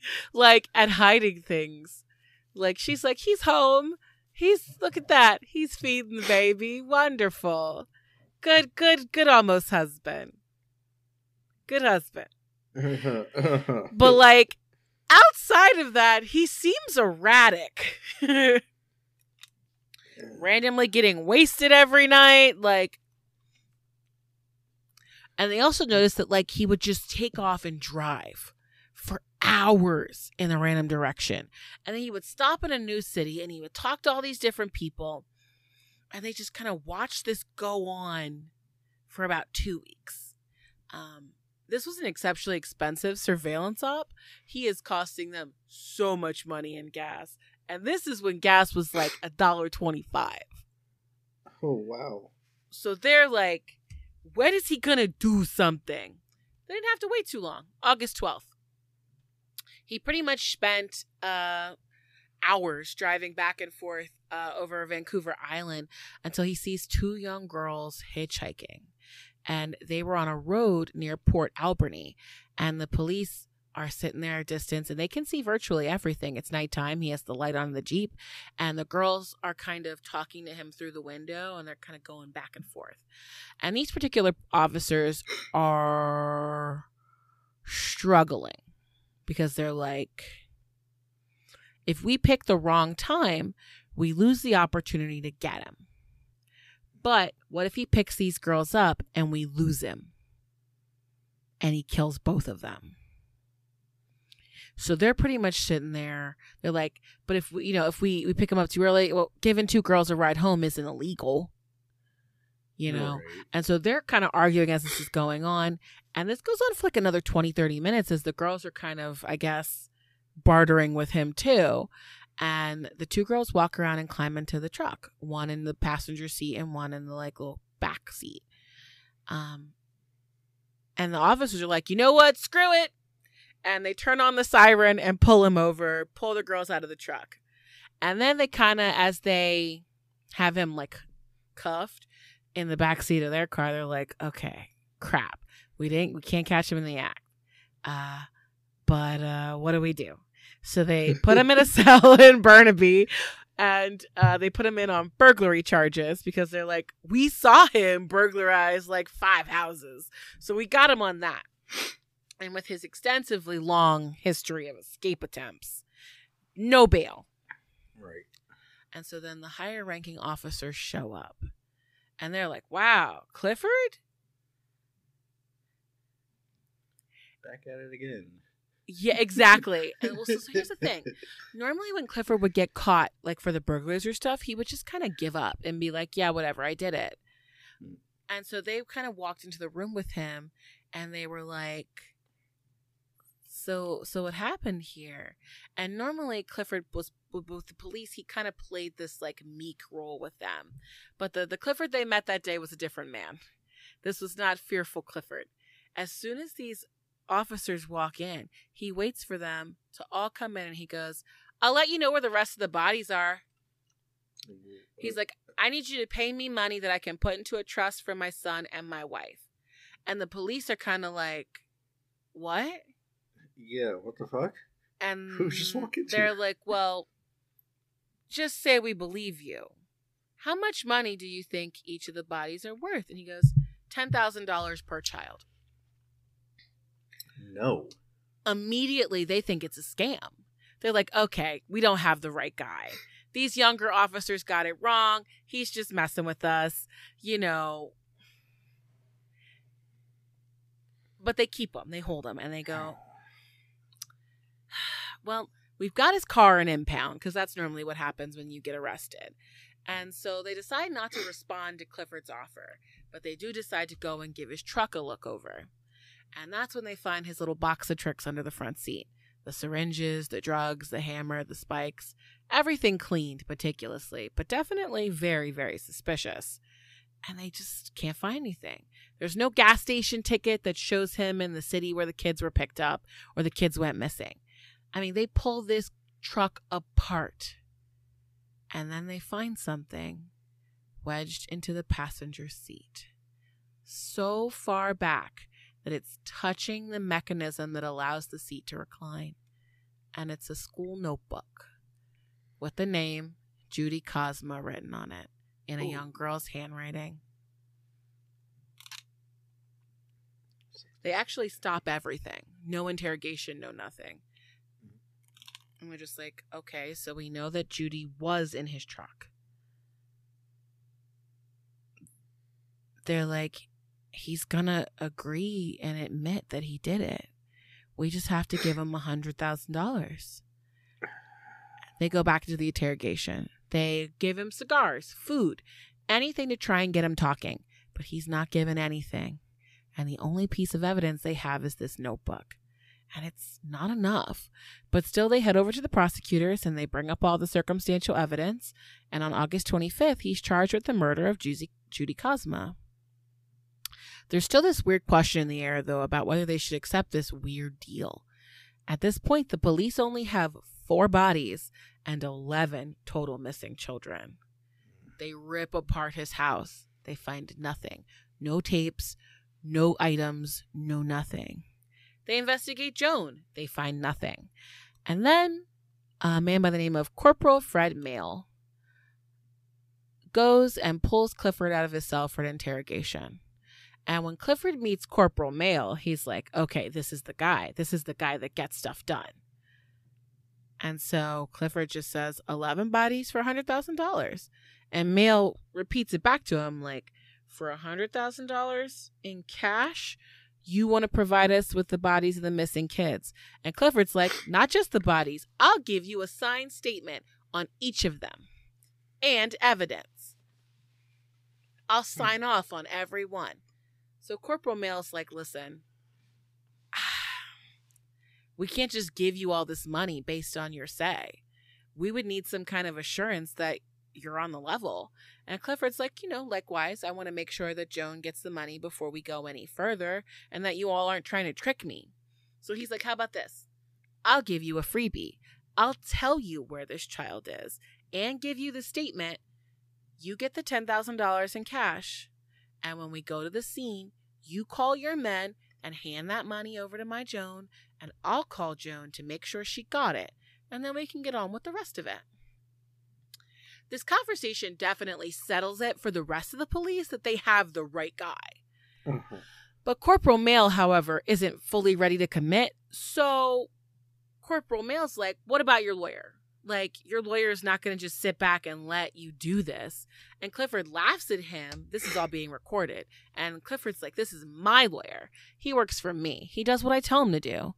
<laughs> like at hiding things. Like she's like, he's home. He's look at that. He's feeding the baby. Wonderful. Good, good, good almost husband. Good husband. <laughs> but like outside of that, he seems erratic. <laughs> Randomly getting wasted every night, like and they also noticed that like he would just take off and drive hours in a random direction. And then he would stop in a new city and he would talk to all these different people. And they just kind of watched this go on for about two weeks. Um, this was an exceptionally expensive surveillance op. He is costing them so much money in gas. And this is when gas was like a dollar twenty five. Oh wow. So they're like, when is he gonna do something? They didn't have to wait too long. August 12th. He pretty much spent uh hours driving back and forth uh, over Vancouver Island until he sees two young girls hitchhiking and they were on a road near Port Alberni, and the police are sitting there at distance and they can see virtually everything. It's nighttime. He has the light on the Jeep, and the girls are kind of talking to him through the window and they're kind of going back and forth. And these particular officers are struggling because they're like, if we pick the wrong time, we lose the opportunity to get him. But what if he picks these girls up and we lose him? And he kills both of them. So they're pretty much sitting there. They're like, but if we, you know, if we, we pick them up too early, well, giving two girls a ride home isn't illegal, you know? Right. And so they're kind of arguing as this is going on. And this goes on for like another 20, 30 minutes as the girls are kind of, I guess, bartering with him too. And the two girls walk around and climb into the truck one in the passenger seat and one in the like little back seat. Um and the officers are like you know what? Screw it. And they turn on the siren and pull him over pull the girls out of the truck. And then they kind of as they have him like cuffed in the back seat of their car they're like okay crap we didn't we can't catch him in the act uh but uh what do we do so they <laughs> put him in a cell <laughs> in Burnaby and uh, they put him in on burglary charges because they're like, we saw him burglarize like five houses. So we got him on that. And with his extensively long history of escape attempts, no bail. Right. And so then the higher ranking officers show up and they're like, wow, Clifford? Back at it again. Yeah, exactly. and well, so, so, here's the thing. <laughs> Normally, when Clifford would get caught, like for the burglars or stuff, he would just kind of give up and be like, "Yeah, whatever, I did it." Mm. And so they kind of walked into the room with him, and they were like, "So, so what happened here?" And normally, Clifford was with the police. He kind of played this like meek role with them, but the the Clifford they met that day was a different man. This was not fearful Clifford. As soon as these officers walk in, he waits for them to all come in and he goes, I'll let you know where the rest of the bodies are. He's like, I need you to pay me money that I can put into a trust for my son and my wife. And the police are kind of like, What? Yeah, what the fuck? And <laughs> Who's just walking they're like, Well, just say we believe you. How much money do you think each of the bodies are worth? And he goes, $10,000 per child. No. Immediately, they think it's a scam. They're like, okay, we don't have the right guy. These younger officers got it wrong. He's just messing with us, you know. But they keep him, they hold him, and they go, <sighs> well, we've got his car in impound because that's normally what happens when you get arrested. And so they decide not to respond to Clifford's offer, but they do decide to go and give his truck a look over. And that's when they find his little box of tricks under the front seat the syringes, the drugs, the hammer, the spikes, everything cleaned meticulously, but definitely very, very suspicious. And they just can't find anything. There's no gas station ticket that shows him in the city where the kids were picked up or the kids went missing. I mean, they pull this truck apart and then they find something wedged into the passenger seat. So far back that it's touching the mechanism that allows the seat to recline. And it's a school notebook with the name Judy Kozma written on it in a Ooh. young girl's handwriting. They actually stop everything. No interrogation, no nothing. Mm-hmm. And we're just like, okay, so we know that Judy was in his truck. They're like, he's gonna agree and admit that he did it. We just have to give him a hundred thousand dollars. They go back to the interrogation. They give him cigars, food, anything to try and get him talking, but he's not given anything. And the only piece of evidence they have is this notebook. And it's not enough. But still, they head over to the prosecutors and they bring up all the circumstantial evidence. And on August 25th, he's charged with the murder of Judy, Judy Kozma. There's still this weird question in the air, though, about whether they should accept this weird deal. At this point, the police only have four bodies and 11 total missing children. They rip apart his house. They find nothing no tapes, no items, no nothing. They investigate Joan. They find nothing. And then a man by the name of Corporal Fred Maile goes and pulls Clifford out of his cell for an interrogation. And when Clifford meets Corporal Maile, he's like, okay, this is the guy. This is the guy that gets stuff done. And so Clifford just says 11 bodies for $100,000. And Maile repeats it back to him like, for $100,000 in cash, you want to provide us with the bodies of the missing kids. And Clifford's like, <sighs> not just the bodies, I'll give you a signed statement on each of them and evidence. I'll hmm. sign off on every one. So Corporal Maile's like, listen, <sighs> we can't just give you all this money based on your say. We would need some kind of assurance that you're on the level. And Clifford's like, you know, likewise, I want to make sure that Joan gets the money before we go any further and that you all aren't trying to trick me. So he's like, how about this? I'll give you a freebie. I'll tell you where this child is and give you the statement. You get the $10,000 in cash. And when we go to the scene, you call your men and hand that money over to my Joan, and I'll call Joan to make sure she got it, and then we can get on with the rest of it. This conversation definitely settles it for the rest of the police that they have the right guy. Mm-hmm. But Corporal Maile, however, isn't fully ready to commit. So Corporal Maile's like, What about your lawyer? Like, your lawyer is not going to just sit back and let you do this. And Clifford laughs at him. This is all being recorded. And Clifford's like, This is my lawyer. He works for me. He does what I tell him to do.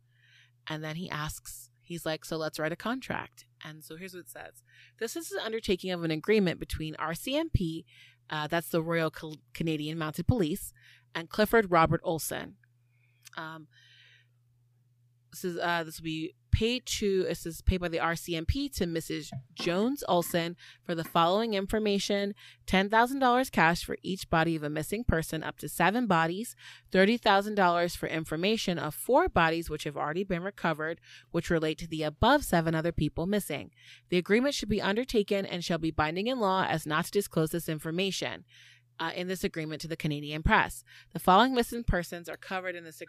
And then he asks, He's like, So let's write a contract. And so here's what it says This is an undertaking of an agreement between RCMP, uh, that's the Royal Cal- Canadian Mounted Police, and Clifford Robert Olson. Um, this is uh, this will be paid to this is paid by the RCMP to Mrs. Jones Olson for the following information: ten thousand dollars cash for each body of a missing person, up to seven bodies; thirty thousand dollars for information of four bodies which have already been recovered, which relate to the above seven other people missing. The agreement should be undertaken and shall be binding in law as not to disclose this information. Uh, in this agreement to the Canadian press, the following missing persons are covered in this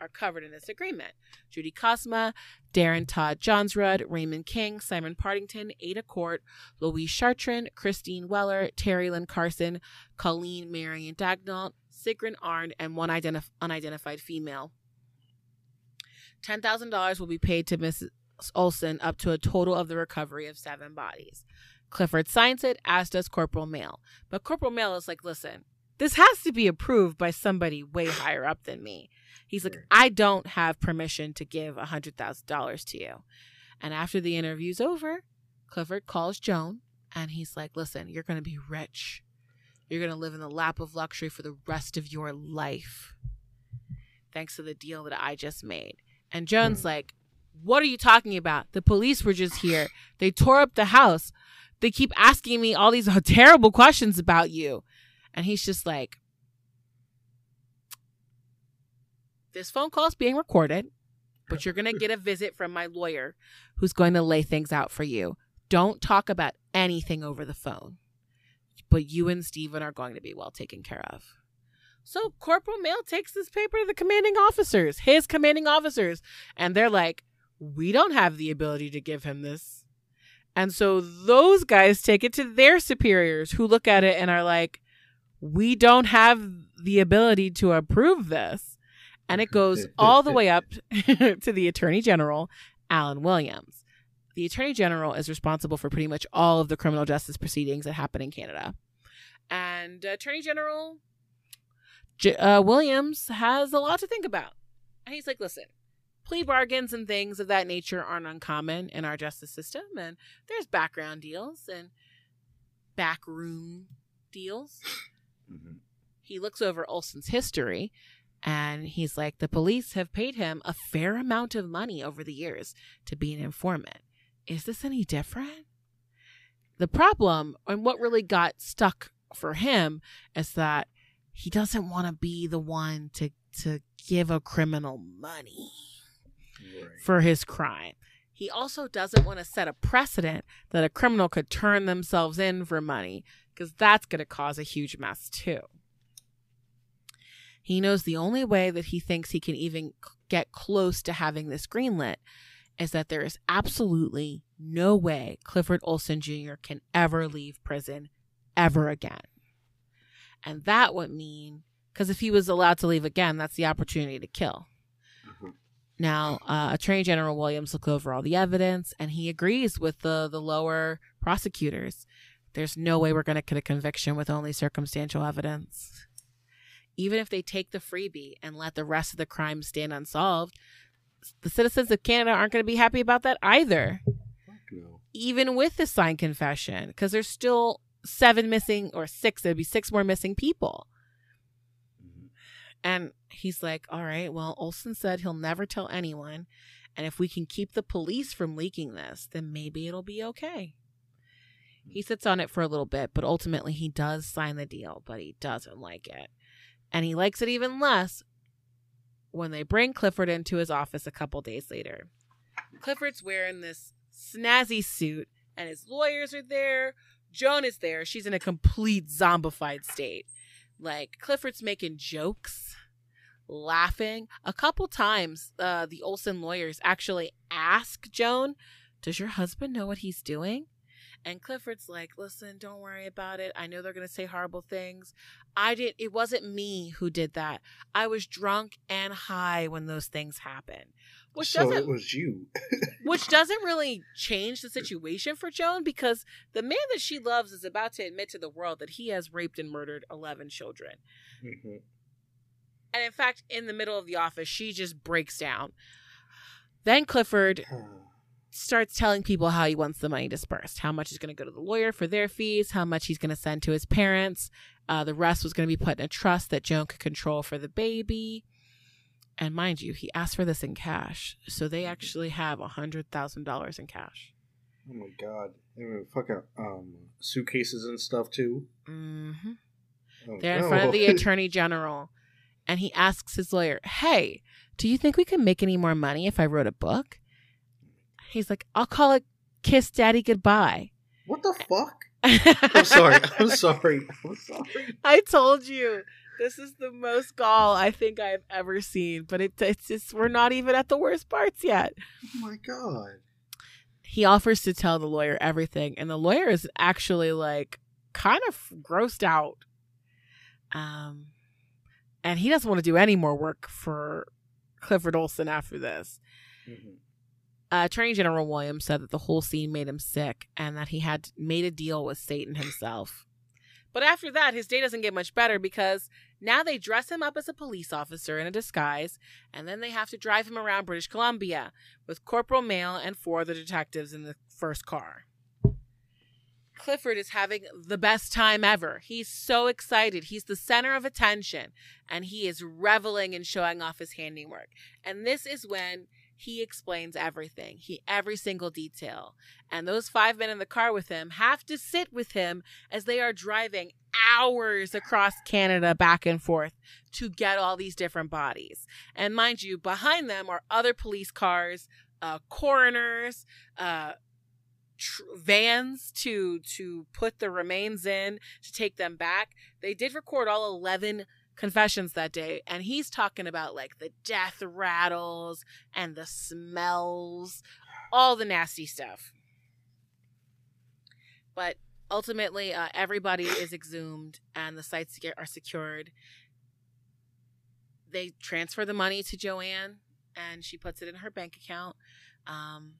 are covered in this agreement: Judy Kozma, Daryn Todd Johnsrude, Raymond King, Simon Partington, Ada Court, Louise Chartrand, Christine Weller, Terri Lyn Carson, Colleen Marion Daignault, Sigrun Arnd, and one identif- unidentified female. $10,000 will be paid to Mrs. Olson up to a total of the recovery of seven bodies. Clifford signs it, as does Corporal Maile. But Corporal Maile is like, listen, this has to be approved by somebody way higher up than me. He's like, I don't have permission to give a $100,000 to you. And after the interview's over, Clifford calls Joan and he's like, listen, you're going to be rich. You're going to live in the lap of luxury for the rest of your life. Thanks to the deal that I just made. And Joan's hmm. like, what are you talking about? The police were just here. They tore up the house. They keep asking me all these uh, terrible questions about you. And he's just like, this phone call is being recorded, but you're going to get a visit from my lawyer who's going to lay things out for you. Don't talk about anything over the phone. But you and Stephen are going to be well taken care of. So Corporal Maile takes this paper to the commanding officers, his commanding officers, and they're like, we don't have the ability to give him this. And so those guys take it to their superiors who look at it and are like, we don't have the ability to approve this. And it <laughs> goes <laughs> all the way up <laughs> to the Attorney General, Allan Williams. The Attorney General is responsible for pretty much all of the criminal justice proceedings that happen in Canada. And Attorney General J- uh, Williams has a lot to think about. And he's like, listen, plea bargains and things of that nature aren't uncommon in our justice system. And there's background deals and backroom deals. Mm-hmm. He looks over Olson's history and he's like, the police have paid him a fair amount of money over the years to be an informant. Is this any different? The problem, and what really got stuck for him, is that he doesn't want to be the one to, to give a criminal money right. for his crime. He also doesn't want to set a precedent that a criminal could turn themselves in for money because that's going to cause a huge mess too. He knows the only way that he thinks he can even get close to having this greenlit is that there is absolutely no way Clifford Olson Jr. can ever leave prison ever again. And that would mean, because if he was allowed to leave again, that's the opportunity to kill. Mm-hmm. Now, uh, Attorney General Williams looked over all the evidence and he agrees with the, the lower prosecutors. There's no way we're going to get a conviction with only circumstantial evidence even if they take the freebie and let the rest of the crime stand unsolved, the citizens of Canada aren't going to be happy about that either. No. Even with the signed confession, because there's still seven missing or six, there'd be six more missing people. Mm-hmm. And he's like, all right, well, Olson said he'll never tell anyone. And if we can keep the police from leaking this, then maybe it'll be okay. He sits on it for a little bit, but ultimately he does sign the deal, but he doesn't like it. And he likes it even less when they bring Clifford into his office a couple days later. Clifford's wearing this snazzy suit, and his lawyers are there. Joan is there. She's in a complete zombified state. Like, Clifford's making jokes, laughing. A couple times, uh, the Olson lawyers actually ask Joan, Does your husband know what he's doing? And Clifford's like, listen, don't worry about it. I know they're going to say horrible things. I did, it wasn't me who did that. I was drunk and high when those things happened. Which so doesn't, it was you. <laughs> which doesn't really change the situation for Joan because the man that she loves is about to admit to the world that he has raped and murdered 11 children. Mm-hmm. And in fact, in the middle of the office, she just breaks down. Then Clifford starts telling people how he wants the money dispersed, how much is going to go to the lawyer for their fees, how much he's going to send to his parents. Uh, the rest was going to be put in a trust that Joan could control for the baby. And mind you, he asked for this in cash. So they actually have a $100,000 in cash. Oh my God. They were fucking um, suitcases and stuff too. Mm-hmm. Oh, They're in no. front of the <laughs> attorney general. And he asks his lawyer, Hey, do you think we can make any more money if I wrote a book? He's like, I'll call it Kiss Daddy Goodbye. What the fuck? <laughs> I'm sorry. I'm sorry. I'm sorry. I told you. This is the most gall I think I've ever seen, but it, it's just, we're not even at the worst parts yet. Oh my God. He offers to tell the lawyer everything, and the lawyer is actually like kind of grossed out. Um, and he doesn't want to do any more work for Clifford Olson after this. Mm-hmm uh, Attorney General Williams said that the whole scene made him sick and that he had made a deal with Satan himself. But after that, his day doesn't get much better because now they dress him up as a police officer in a disguise, and then they have to drive him around British Columbia with Corporal Maile and four other detectives in the first car. Clifford is having the best time ever. He's so excited. He's the center of attention, and he is reveling in showing off his handiwork. And this is when he explains everything, he every single detail. And those five men in the car with him have to sit with him as they are driving hours across Canada back and forth to get all these different bodies. And mind you, behind them are other police cars, uh, coroners, uh, tr- vans to to put the remains in to take them back. They did record all 11 confessions that day and he's talking about like the death rattles and the smells all the nasty stuff But ultimately, uh, everybody is exhumed and the sites are secured. They transfer the money to Joanne and she puts it in her bank account. Um,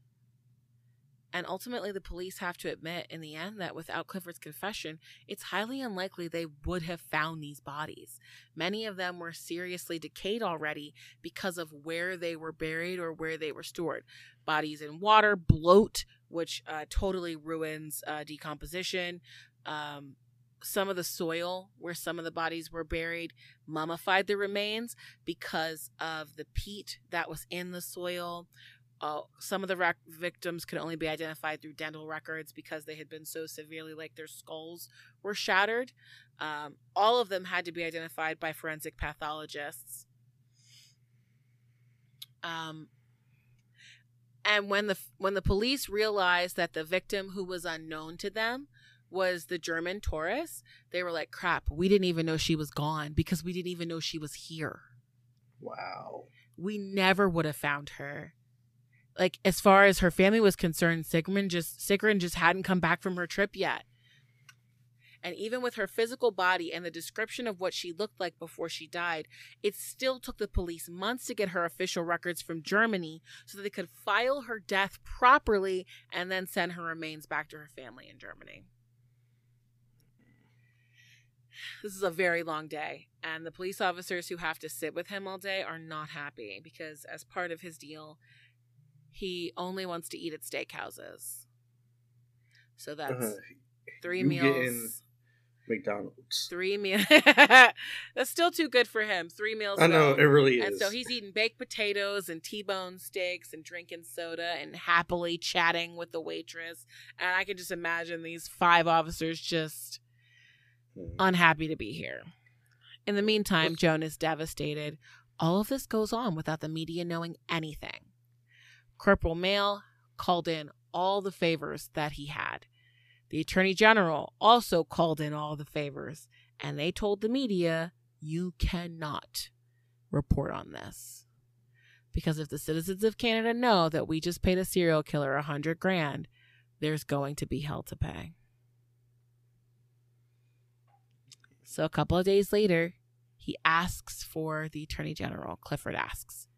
and ultimately, the police have to admit in the end that without Clifford's confession, it's highly unlikely they would have found these bodies. Many of them were seriously decayed already because of where they were buried or where they were stored. Bodies in water, bloat, which uh, totally ruins uh, decomposition. Um, some of the soil where some of the bodies were buried mummified the remains because of the peat that was in the soil uh, some of the rec- victims could only be identified through dental records because they had been so severely like their skulls were shattered. Um, all of them had to be identified by forensic pathologists. Um, and when the when the police realized that the victim who was unknown to them was the German Taurus, they were like, "Crap, we didn't even know she was gone because we didn't even know she was here." Wow. We never would have found her like as far as her family was concerned, Sigrun just Sigrun just hadn't come back from her trip yet. And even with her physical body and the description of what she looked like before she died, it still took the police months to get her official records from Germany so that they could file her death properly and then send her remains back to her family in Germany. This is a very long day, and the police officers who have to sit with him all day are not happy because, as part of his deal, he only wants to eat at steakhouses. So that's uh, three meals. McDonald's. Three meals. <laughs> that's still too good for him. Three meals. I know it really is. And so he's eating baked potatoes and T-bone steaks and drinking soda and happily chatting with the waitress. And I can just imagine these five officers just hmm. unhappy to be here. In the meantime, Joan is devastated. All of this goes on without the media knowing anything. Corporal Maile called in all the favors that he had. The Attorney General also called in all the favors, and they told the media, you cannot report on this. Because if the citizens of Canada know that we just paid a serial killer a hundred grand, there's going to be hell to pay. So a couple of days later, he asks for the Attorney General. Clifford asks,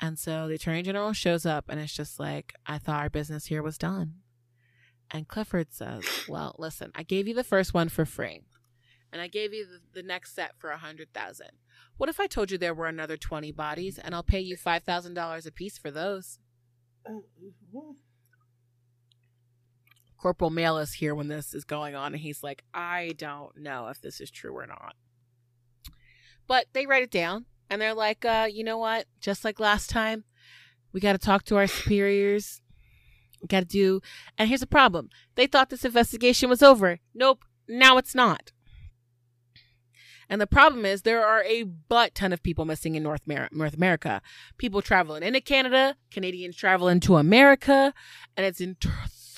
and so the attorney general shows up and it's just like, I thought our business here was done. And Clifford says, Well, listen, I gave you the first one for free. And I gave you the, the next set for a hundred thousand. What if I told you there were another twenty bodies and I'll pay you five thousand dollars a piece for those? Corporal Maile is here when this is going on, and he's like, I don't know if this is true or not. But they write it down and they're like, uh, you know what? Just like last time, we got to talk to our superiors. Got to do. And here's the problem they thought this investigation was over. Nope, now it's not. And the problem is there are a butt ton of people missing in North, Mer- North America. People traveling into Canada, Canadians traveling to America, and it's in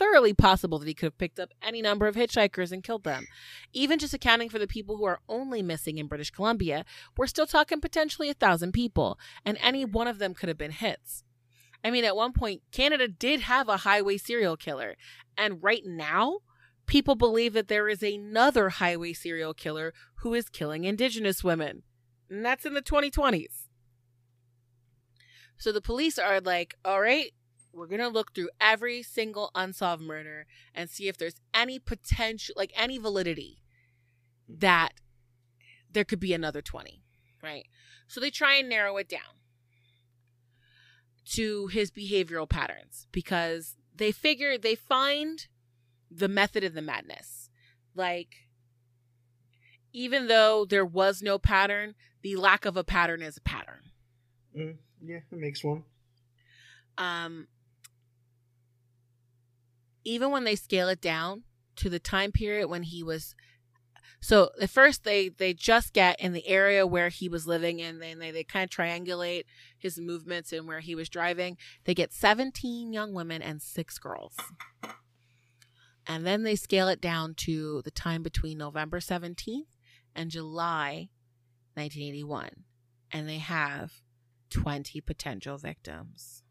thoroughly possible that he could have picked up any number of hitchhikers and killed them. Even just accounting for the people who are only missing in British Columbia, we're still talking potentially a thousand people, and any one of them could have been hits. I mean, at one point, Canada did have a highway serial killer, and right now, people believe that there is another highway serial killer who is killing Indigenous women. And that's in the 2020s. So the police are like, all right, we're going to look through every single unsolved murder and see if there's any potential, like any validity that there could be another 20, right? So they try and narrow it down to his behavioral patterns because they figure they find the method of the madness. Like, even though there was no pattern, the lack of a pattern is a pattern. Mm, yeah, it makes one. Um, even when they scale it down to the time period when he was so at first they they just get in the area where he was living and then they, they kind of triangulate his movements and where he was driving. They get 17 young women and six girls. And then they scale it down to the time between november 17th and july 1981 and they have 20 potential victims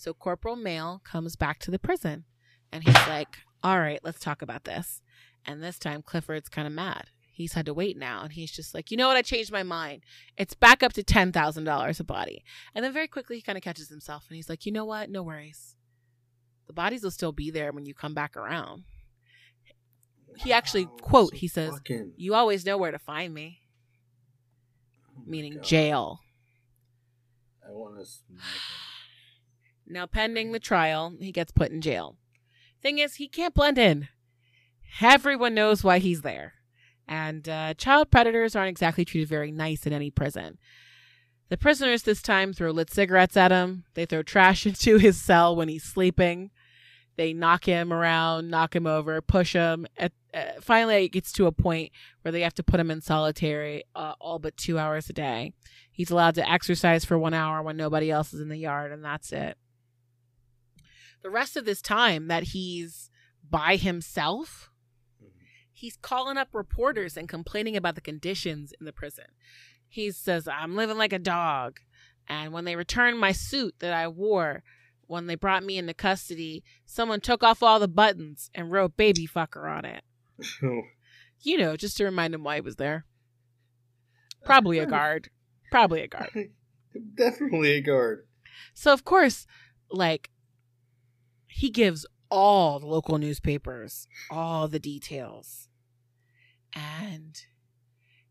so Corporal Maile comes back to the prison and he's like, All right, let's talk about this. And this time, Clifford's kind of mad. He's had to wait now. And he's just like, you know what? I changed my mind. It's back up to $10,000 a body. And then very quickly, he kind of catches himself and he's like, you know what? No worries. The bodies will still be there when you come back around. He actually, Wow, quote, so he says, fucking- You always know where to find me, oh meaning God. jail. I want to smack him. Now, pending the trial, he gets put in jail. Thing is, he can't blend in. Everyone knows why he's there. And uh, child predators aren't exactly treated very nice in any prison. The prisoners this time throw lit cigarettes at him. They throw trash <laughs> into his cell when he's sleeping. They knock him around, knock him over, push him. At, uh, finally, it gets to a point where they have to put him in solitary uh, all but two hours a day. He's allowed to exercise for one hour when nobody else is in the yard, and that's it. The rest of this time that he's by himself, he's calling up reporters and complaining about the conditions in the prison. He says, I'm living like a dog. And when they returned my suit that I wore when they brought me into custody, someone took off all the buttons and wrote baby fucker on it. <laughs> You know, just to remind him why he was there. Probably a guard. Probably a guard. <laughs> Definitely a guard. So of course, like he gives all the local newspapers all the details. And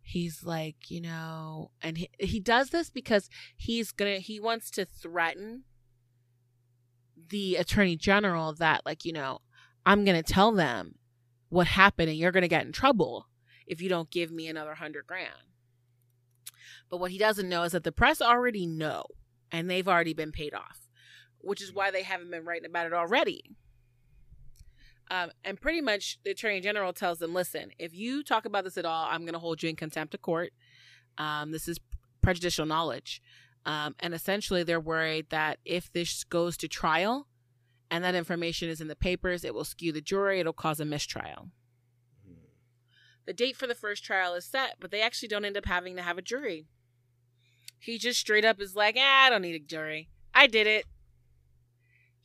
he's like, you know, and he, he does this because he's going to he wants to threaten the attorney general that like, you know, I'm going to tell them what happened and you're going to get in trouble if you don't give me another 100 grand. But what he doesn't know is that the press already know and they've already been paid off, which is why they haven't been writing about it already. Um, and pretty much the attorney general tells them, listen, if you talk about this at all, I'm going to hold you in contempt of court. Um, this is prejudicial knowledge. Um, and essentially, they're worried that if this goes to trial and that information is in the papers, it will skew the jury, it'll cause a mistrial. The date for the first trial is set, but they actually don't end up having to have a jury. He just straight up is like, ah, I don't need a jury. I did it.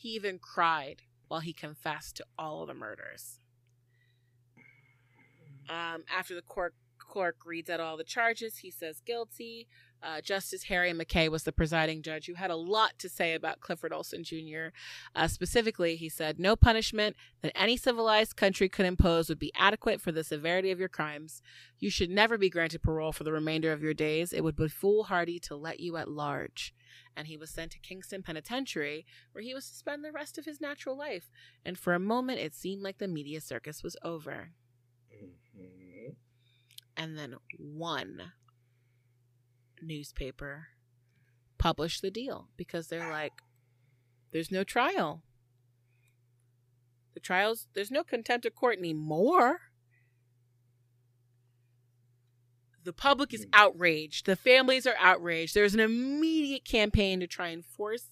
He even cried while he confessed to all of the murders. Um, after the court clerk reads out all the charges, he says guilty. Uh, Justice Harry McKay was the presiding judge who had a lot to say about Clifford Olson Jr. Uh, specifically, he said, No punishment that any civilized country could impose would be adequate for the severity of your crimes. You should never be granted parole for the remainder of your days. It would be foolhardy to let you at large. And he was sent to Kingston Penitentiary, where he was to spend the rest of his natural life. And for a moment, it seemed like the media circus was over. Mhm. And then one newspaper published the deal because they're like, there's no trial. The trials, there's no contempt of court anymore. The public is outraged. The families are outraged. There's an immediate campaign to try and force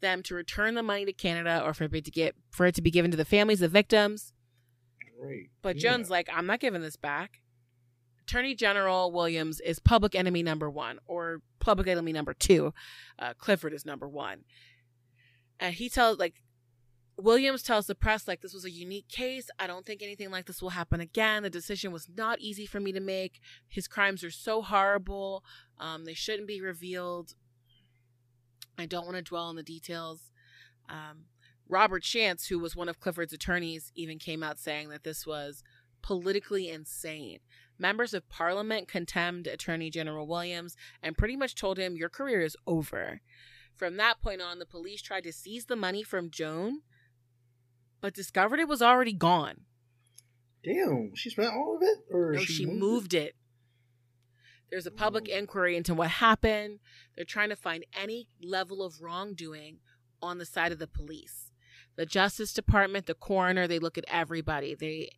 them to return the money to Canada or for it to get for it to be given to the families of victims. Right. But Yeah. Jones like, I'm not giving this back. Attorney General Williams is public enemy number one, or public enemy number two. Uh, Clifford is number one, and he tells like Williams tells the press like this was a unique case. I don't think anything like this will happen again. The decision was not easy for me to make. His crimes are so horrible. Um, they shouldn't be revealed. I don't want to dwell on the details. Um, Robert Shantz, who was one of Clifford's attorneys, even came out saying that this was politically insane. Members of parliament contemned Attorney General Williams and pretty much told him, Your career is over. From that point on, the police tried to seize the money from Joan, but discovered it was already gone. Damn, she spent all of it, or No, she, moved it. There's a public Oh. inquiry into what happened. They're trying to find any level of wrongdoing on the side of the police. The Justice Department, the coroner, they look at everybody. They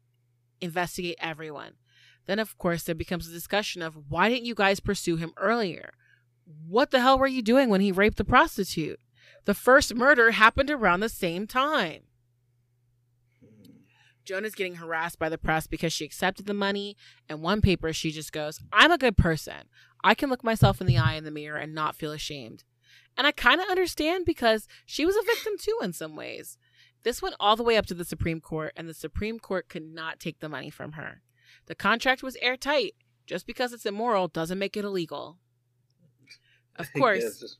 investigate everyone. Then, of course, there becomes a discussion of why didn't you guys pursue him earlier? What the hell were you doing when he raped the prostitute? The first murder happened around the same time. Joan is getting harassed by the press because she accepted the money. And one paper, she just goes, I'm a good person. I can look myself in the eye in the mirror and not feel ashamed. And I kind of understand because she was a victim too in some ways. This went all the way up to the Supreme Court, and the Supreme Court could not take the money from her. The contract was airtight. Just because it's immoral doesn't make it illegal. Of course, guess this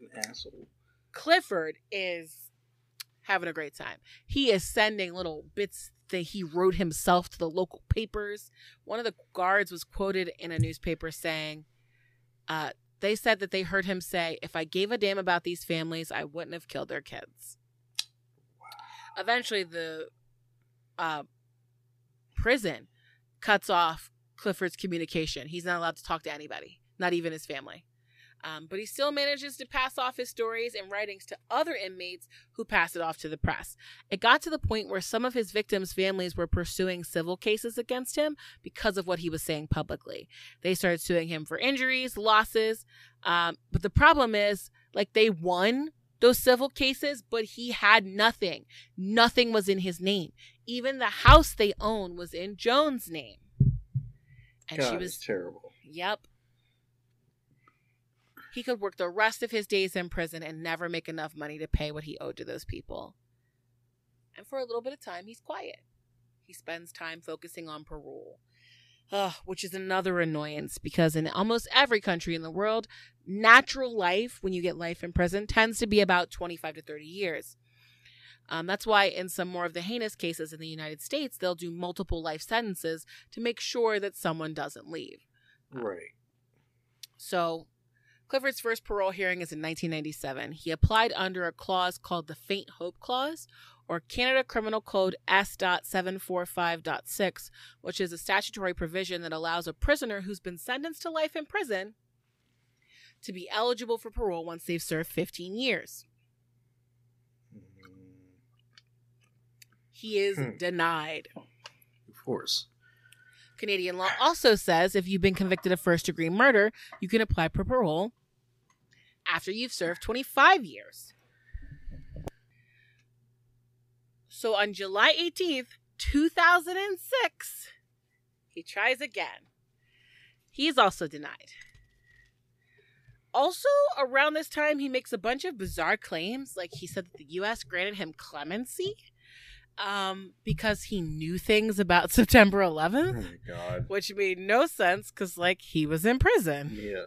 like an asshole. Clifford is having a great time. He is sending little bits that he wrote himself to the local papers. One of the guards was quoted in a newspaper saying, uh, they said that they heard him say, If I gave a damn about these families, I wouldn't have killed their kids. Eventually, the uh, prison cuts off Clifford's communication. He's not allowed to talk to anybody, not even his family. Um, but he still manages to pass off his stories and writings to other inmates who pass it off to the press. It got to the point where some of his victims' families were pursuing civil cases against him because of what he was saying publicly. They started suing him for injuries, losses. Um, but the problem is, like, they won those civil cases, but he had nothing. Nothing was in his name. Even the house they own was in Joan's name. And God, she was terrible. Yep. He could work the rest of his days in prison and never make enough money to pay what he owed to those people. And for a little bit of time, he's quiet. He spends time focusing on parole, Ugh, which is another annoyance because in almost every country in the world, natural life, when you get life in prison, tends to be about 25 to 30 years. Um, that's why, in some more of the heinous cases in the United States, they'll do multiple life sentences to make sure that someone doesn't leave. Right. So, Clifford's first parole hearing is in 1997. He applied under a clause called the Faint Hope Clause, or Canada Criminal Code S.745.6, which is a statutory provision that allows a prisoner who's been sentenced to life in prison to be eligible for parole once they've served 15 years. Mm, He is Hmm. denied. Of course. Canadian law also says if you've been convicted of first degree murder, you can apply for parole after you've served 25 years. So on July 18th, 2006, he tries again. He's also denied. Also, around this time, he makes a bunch of bizarre claims. Like he said that the U.S. granted him clemency um, because he knew things about <laughs> September 11th Oh my god. which made no sense because like he was in prison Yeah.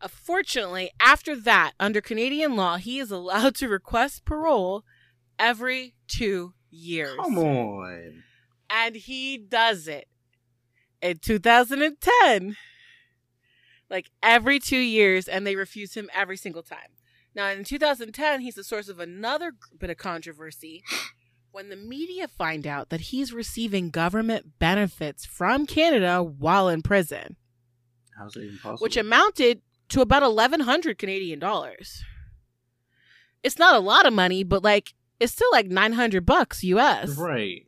unfortunately after that under canadian law he is allowed to request parole every two years Come on. and he does it in 2010 like every two years and they refuse him every single time now in 2010 he's the source of another bit of controversy <gasps> when the media find out that he's receiving government benefits from canada while in prison How's that even possible? which amounted to about 1100 canadian dollars it's not a lot of money but like it's still like 900 bucks us Right.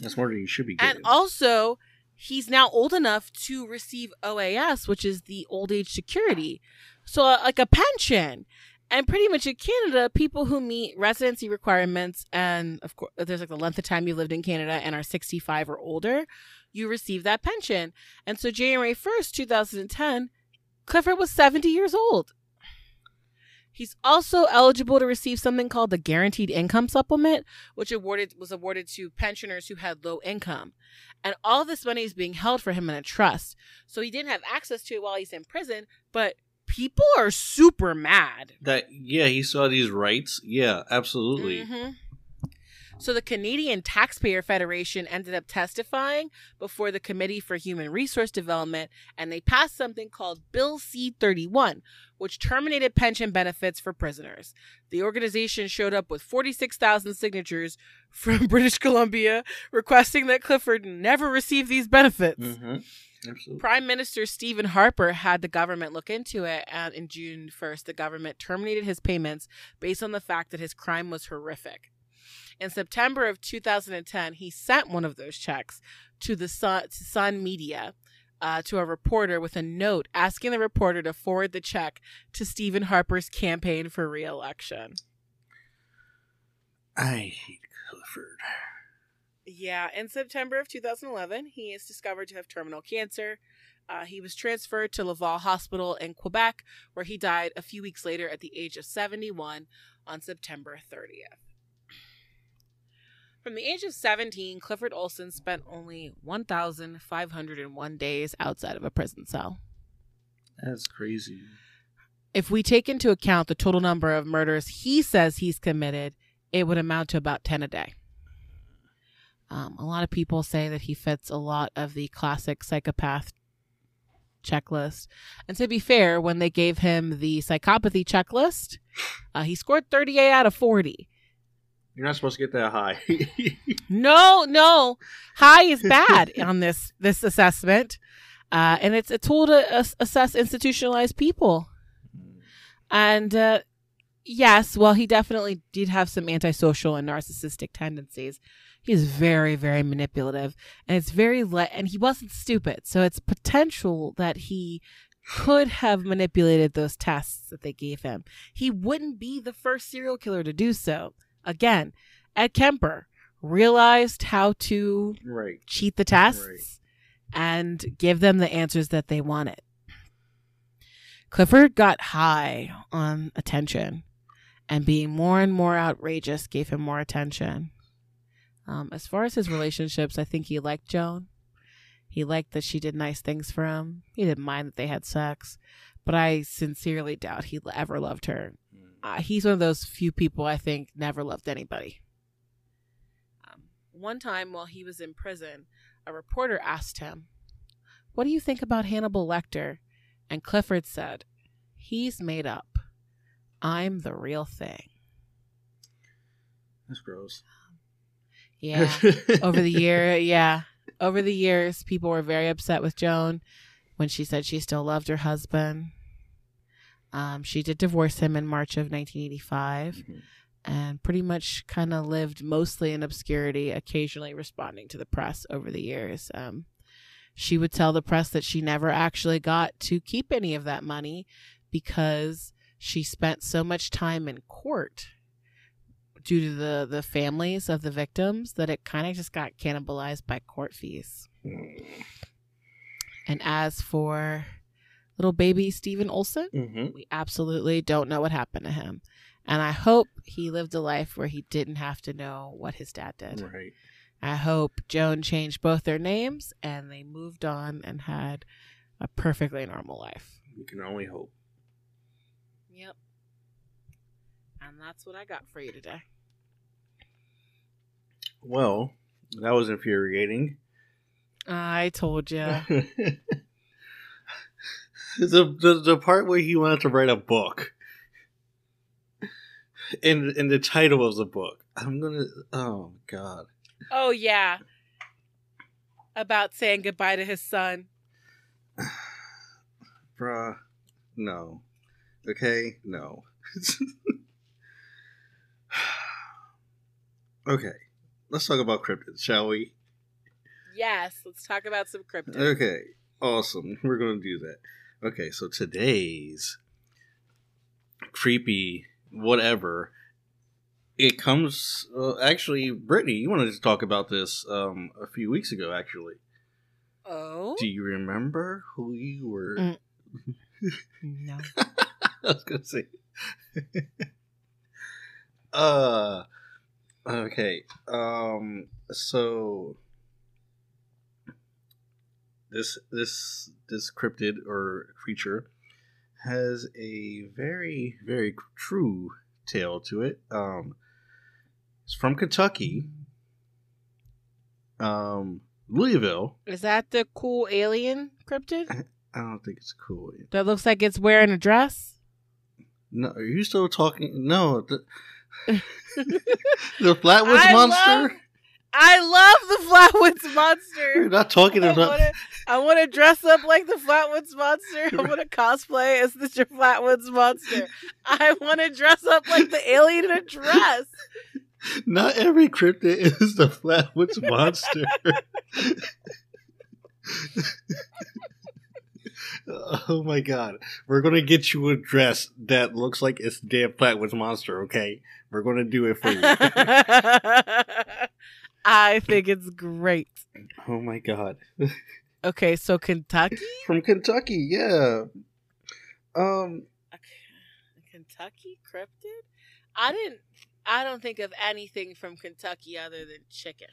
That's more than you should be getting. And also, he's now old enough to receive OAS, which is the old age security. So, uh, like a pension. And pretty much in Canada, people who meet residency requirements and, of course, there's like the length of time you lived in Canada and are 65 or older, you receive that pension. And so, January 1st, 2010, Clifford was 70 years old. He's also eligible to receive something called the Guaranteed Income Supplement, which awarded was awarded to pensioners who had low income. And all this money is being held for him in a trust. So he didn't have access to it while he's in prison, but people are super mad. that yeah, he saw these rights. Yeah, absolutely. Mhm. So the Canadian Taxpayer Federation ended up testifying before the Committee for Human Resource Development, and they passed something called Bill C 31, which terminated pension benefits for prisoners. The organization showed up with 46,000 signatures from <laughs> British Columbia requesting that Clifford never receive these benefits. Mm-hmm. Absolutely. Prime Minister Stephen Harper had the government look into it, and in June 1st, the government terminated his payments based on the fact that his crime was horrific. In September of 2010, he sent one of those checks to the Sun, to Sun Media uh, to a reporter with a note asking the reporter to forward the check to Stephen Harper's campaign for re-election. I hate Clifford. Yeah, in September of 2011, he is discovered to have terminal cancer. Uh, he was transferred to Laval Hospital in Quebec, where he died a few weeks later at the age of 71 on September 30th. From the age of 17, Clifford Olson spent only 1,501 days outside of a prison cell. That's crazy. If we take into account the total number of murders he says he's committed, it would amount to about 10 a day. Um, a lot of people say that he fits a lot of the classic psychopath checklist. And to be fair, when they gave him the psychopathy checklist, uh, he scored 38 out of 40. You're not supposed to get that high. <laughs> No, no, high is bad <laughs> on this this assessment, uh, and it's a tool to ass- assess institutionalized people. And uh, yes, well, he definitely did have some antisocial and narcissistic tendencies. He's very, very manipulative, and it's very le- and he wasn't stupid, so it's potential that he could have manipulated those tests that they gave him. He wouldn't be the first serial killer to do so. Again, Ed Kemper realized how to right. cheat the tests Right. and give them the answers that they wanted. Clifford got high on attention, and being more and more outrageous gave him more attention. Um, as far as his relationships, I think he liked Joan. He liked that she did nice things for him. He didn't mind that they had sex, but I sincerely doubt he ever loved her. Uh, he's one of those few people I think never loved anybody. Um, one time while he was in prison, a reporter asked him, What do you think about Hannibal Lecter? And Clifford said, He's made up. I'm the real thing. That's gross. Yeah. Over the year, <laughs> yeah. Over the years, people were very upset with Joan when she said she still loved her husband. Um, she did divorce him in March of 1985 Mhm. and pretty much kind of lived mostly in obscurity, occasionally responding to the press over the years. Um, she would tell the press that she never actually got to keep any of that money because she spent so much time in court due to the, the families of the victims that it kind of just got cannibalized by court fees. And as for little baby Steven Olson, Mhm. we absolutely don't know what happened to him. And I hope he lived a life where he didn't have to know what his dad did. Right. I hope Joan changed both their names and they moved on and had a perfectly normal life. You can only hope. Yep. And that's what I got for you today. Well, that was infuriating. I told you. <laughs> the, the the part where he wanted to write a book. and in the title of the book. I'm gonna oh god. oh, yeah. About saying goodbye to his son. <sighs> Bruh. No. Okay, no. <laughs> okay. Let's talk about cryptids, shall we? Yes, let's talk about some cryptids. Okay, awesome. <laughs> We're going to do that. Okay, so today's creepy whatever. It comes uh, actually, Brittany. You wanted to talk about this um, a few weeks ago. Actually, Oh? do you remember who you were? Mm. <laughs> No. I was gonna say. <laughs> uh, okay. Um. So this this this cryptid or creature has a very very true tale to it. Um, it's from Kentucky. Um, Louisville. Is that the cool alien cryptid <laughs> I don't think it's cool. that looks like it's wearing a dress? No, are you still talking? No, the, <laughs> the Flatwoods I monster. love- I love the Flatwoods Monster. You're not talking I about. wanna, I want to dress up like the Flatwoods monster. I want to cosplay as the Flatwoods monster. I want to dress up like the alien in a dress. Not every cryptid is the Flatwoods monster. <laughs> <laughs> oh my god, we're gonna get you a dress that looks like it's the damn Flatwoods monster. Okay, we're gonna do it for you. <laughs> I think it's great. oh my god. Okay, so Kentucky? <laughs> from Kentucky. Yeah. Um. Kentucky cryptid? I didn't. I don't think of anything from Kentucky other than chicken.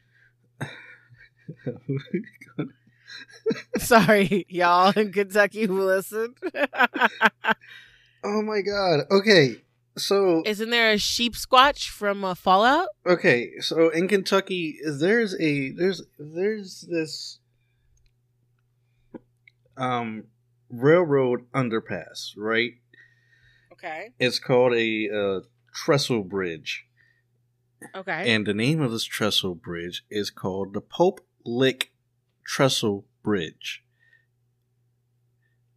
<laughs> Sorry, y'all in Kentucky who listened. oh my god. Okay. So Isn't there a Sheepsquatch from uh, Fallout? okay, so in Kentucky there's a there's there's this um railroad underpass, right? Okay. It's called a uh, trestle bridge. Okay. And the name of this trestle bridge is called the Pope Lick Trestle Bridge.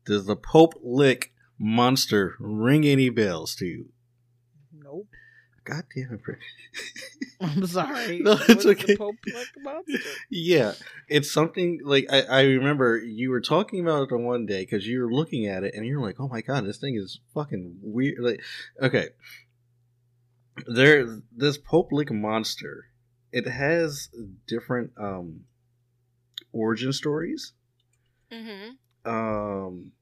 Does the Pope Lick monster ring any bells to you? nope. God damn it. <laughs> I'm sorry. No, it's the okay. Pope like monster? yeah, it's something like I, I remember you were talking about it the one day because you were looking at it and you're like, oh my god, this thing is fucking weird. Like, okay, there, this Pope Lick monster, it has different um origin stories. Mm-hmm. Um,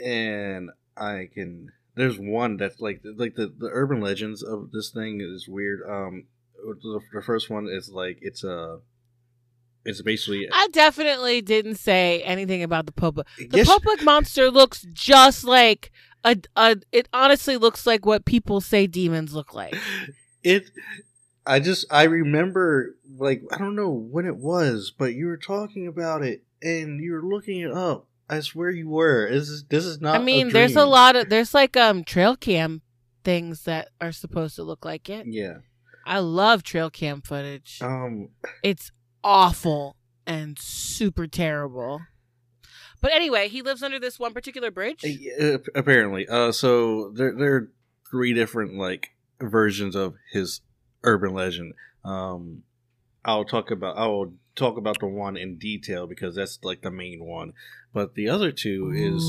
and I can. There's one that's like like the the urban legends of this thing is weird. Um, the, the first one is like it's a. It's basically. I definitely didn't say anything about the public. The Yes- public monster looks just like a, a. It honestly looks like what people say demons look like. <laughs> it i just i remember like i don't know when it was but you were talking about it and you were looking it up i swear you were this is this is not I mean, there's a lot of there's like um trail cam things that are supposed to look like it. yeah I love trail cam footage. um It's awful and super terrible. But anyway, he lives under this one particular bridge. uh, apparently uh so there there are three different like versions of his urban legend um i'll talk about i'll talk about the one in detail because that's like the main one but the other two is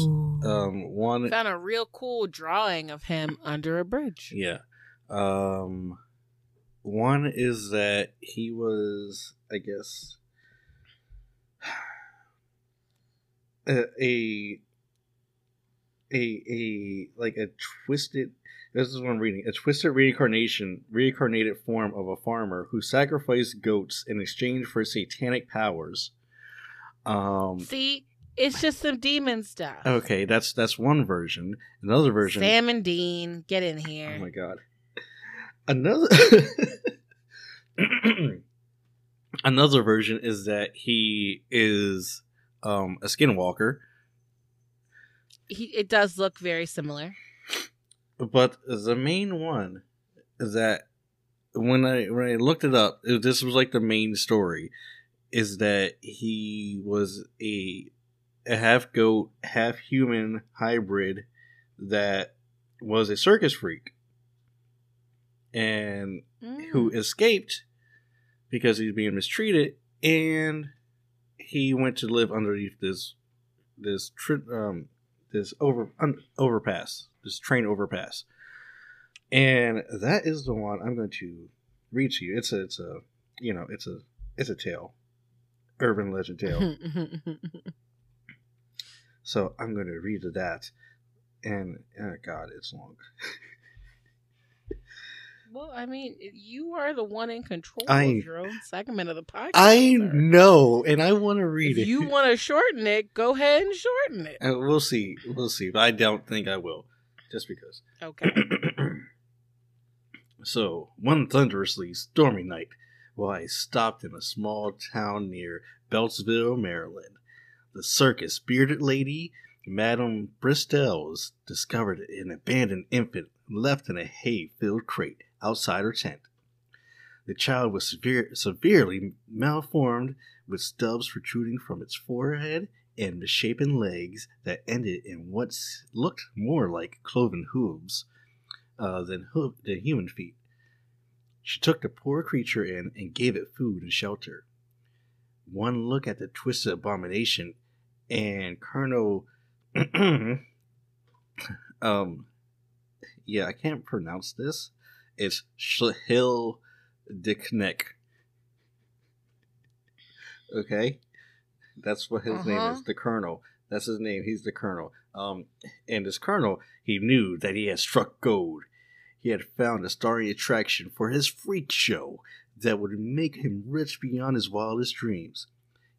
um one Found a real cool drawing of him under a bridge. Yeah. Um one is that he was I guess <sighs> a a a, a like a twisted this is what I'm reading. A twisted reincarnation reincarnated form of a farmer who sacrificed goats in exchange for satanic powers. Um See, it's just some demon stuff. okay, that's that's one version. Another version Sam and Dean, get in here. Oh my god. Another <coughs> Another version is that he is um a skinwalker, he, it does look very similar. But the main one is that when I when I looked it up, it, this was like the main story is that he was a a half goat, half human hybrid that was a circus freak. And Mm. who escaped because he's being mistreated, and he went to live underneath this this um this over un, overpass, this train overpass, and that is the one I'm going to read to you. It's a it's a you know it's a it's a tale, urban legend tale. <laughs> so I'm going to read that, and oh God, it's long. <laughs> well, I mean, you are the one in control I- of your own segment of the podcast. I sir. know, and I want to read If it. you want to shorten it, go ahead and shorten it. Uh, we'll see. We'll see. But I don't think I will. Just because. Okay. <clears throat> so, one thunderously stormy night, while I stopped in a small town near Beltsville, Maryland, the circus bearded lady, Madame Bristells, discovered an abandoned infant left in a hay filled crate outside her tent. The child was severe, severely malformed, with stubs protruding from its forehead and misshapen legs that ended in what looked more like cloven hooves uh, than, hoof- than human feet. She took the poor creature in and gave it food and shelter. One look at the twisted abomination, and Colonel, <clears throat> um, yeah, I can't pronounce this. It's Schlihil de Kneck. Okay, That's what his name Uh-huh. is. The Colonel. That's his name. He's the Colonel. Um, and this Colonel, he knew that he had struck gold. He had found a starry attraction for his freak show that would make him rich beyond his wildest dreams.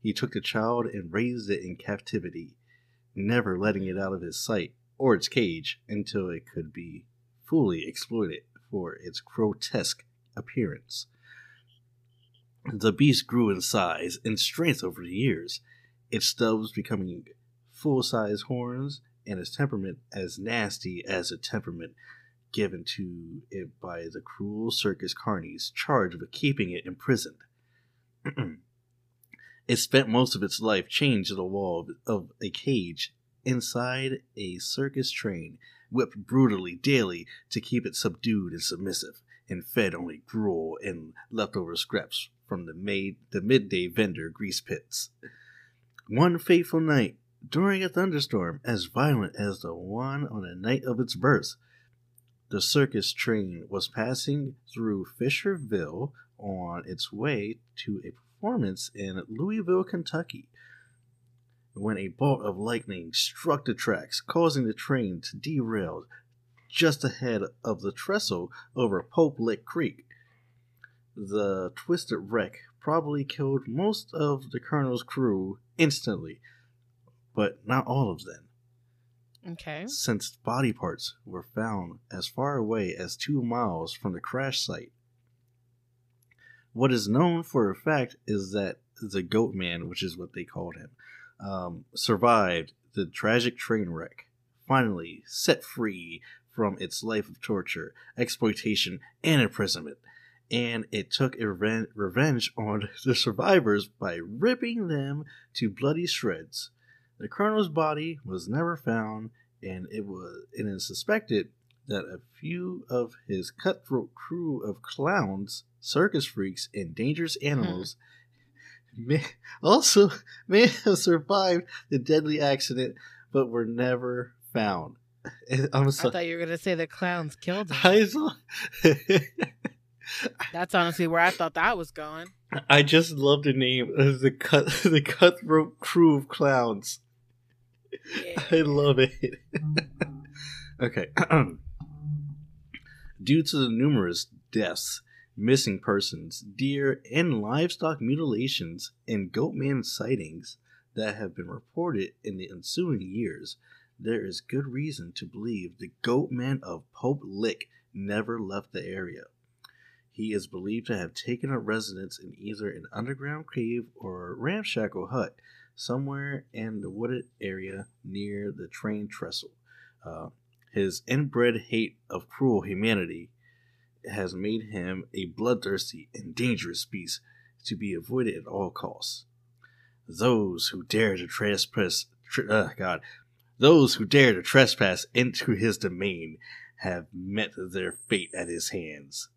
He took the child and raised it in captivity, never letting it out of his sight or its cage until it could be fully exploited for its grotesque appearance. The beast grew in size and strength over the years, its stubs becoming full size horns, and its temperament as nasty as a temperament given to it by the cruel circus carnies charged with keeping it imprisoned. <clears throat> it spent most of its life chained to the wall of a cage inside a circus train, whipped brutally daily to keep it subdued and submissive, and fed only gruel and leftover scraps from the, the midday vendor grease pits. One fateful night, during a thunderstorm as violent as the one on the night of its birth, the circus train was passing through Fisherville on its way to a performance in Louisville, Kentucky. When a bolt of lightning struck the tracks, causing the train to derail just ahead of the trestle over Pope Lick Creek. The twisted wreck probably killed most of the colonel's crew instantly, but not all of them Okay. since body parts were found as far away as two miles from the crash site. What is known for a fact is that the Goat Man, which is what they called him, um, survived the tragic train wreck, finally set free from its life of torture, exploitation, and imprisonment. And it took reven- revenge on <laughs> the survivors by ripping them to bloody shreds. The colonel's body was never found, and it was it is suspected that a few of his cutthroat crew of clowns, circus freaks, and dangerous animals may also <laughs> may have survived the deadly accident, but were never found. <laughs> I'm I thought you were gonna say the clowns killed him. Saw- <laughs> That's honestly where I thought that was going. I just love the name of the cut the cutthroat crew of clowns. Yeah. I love it. okay. <clears throat> Due to the numerous deaths, missing persons, deer, and livestock mutilations and goatman sightings that have been reported in the ensuing years, there is good reason to believe the goatman of Pope Lick never left the area. He is believed to have taken up residence in either an underground cave or ramshackle hut somewhere in the wooded area near the train trestle. Uh, his inbred hate of cruel humanity has made him a bloodthirsty and dangerous beast to be avoided at all costs. Those who dare to trespass, tr- uh, God, those who dare to trespass into his domain have met their fate at his hands.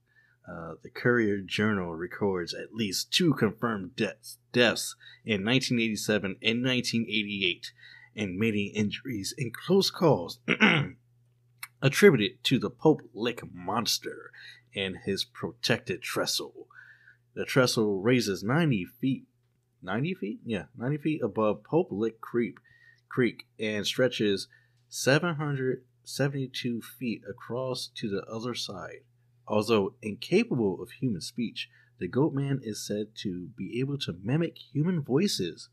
Uh, the Courier Journal records at least two confirmed deaths, deaths in 1987 and 1988, and many injuries and close calls <clears throat> attributed to the Pope Lick monster and his protected trestle. The trestle raises 90 feet, 90 feet? Yeah, 90 feet above Pope Lick Creek, Creek and stretches 772 feet across to the other side. Although incapable of human speech, the Goatman is said to be able to mimic human voices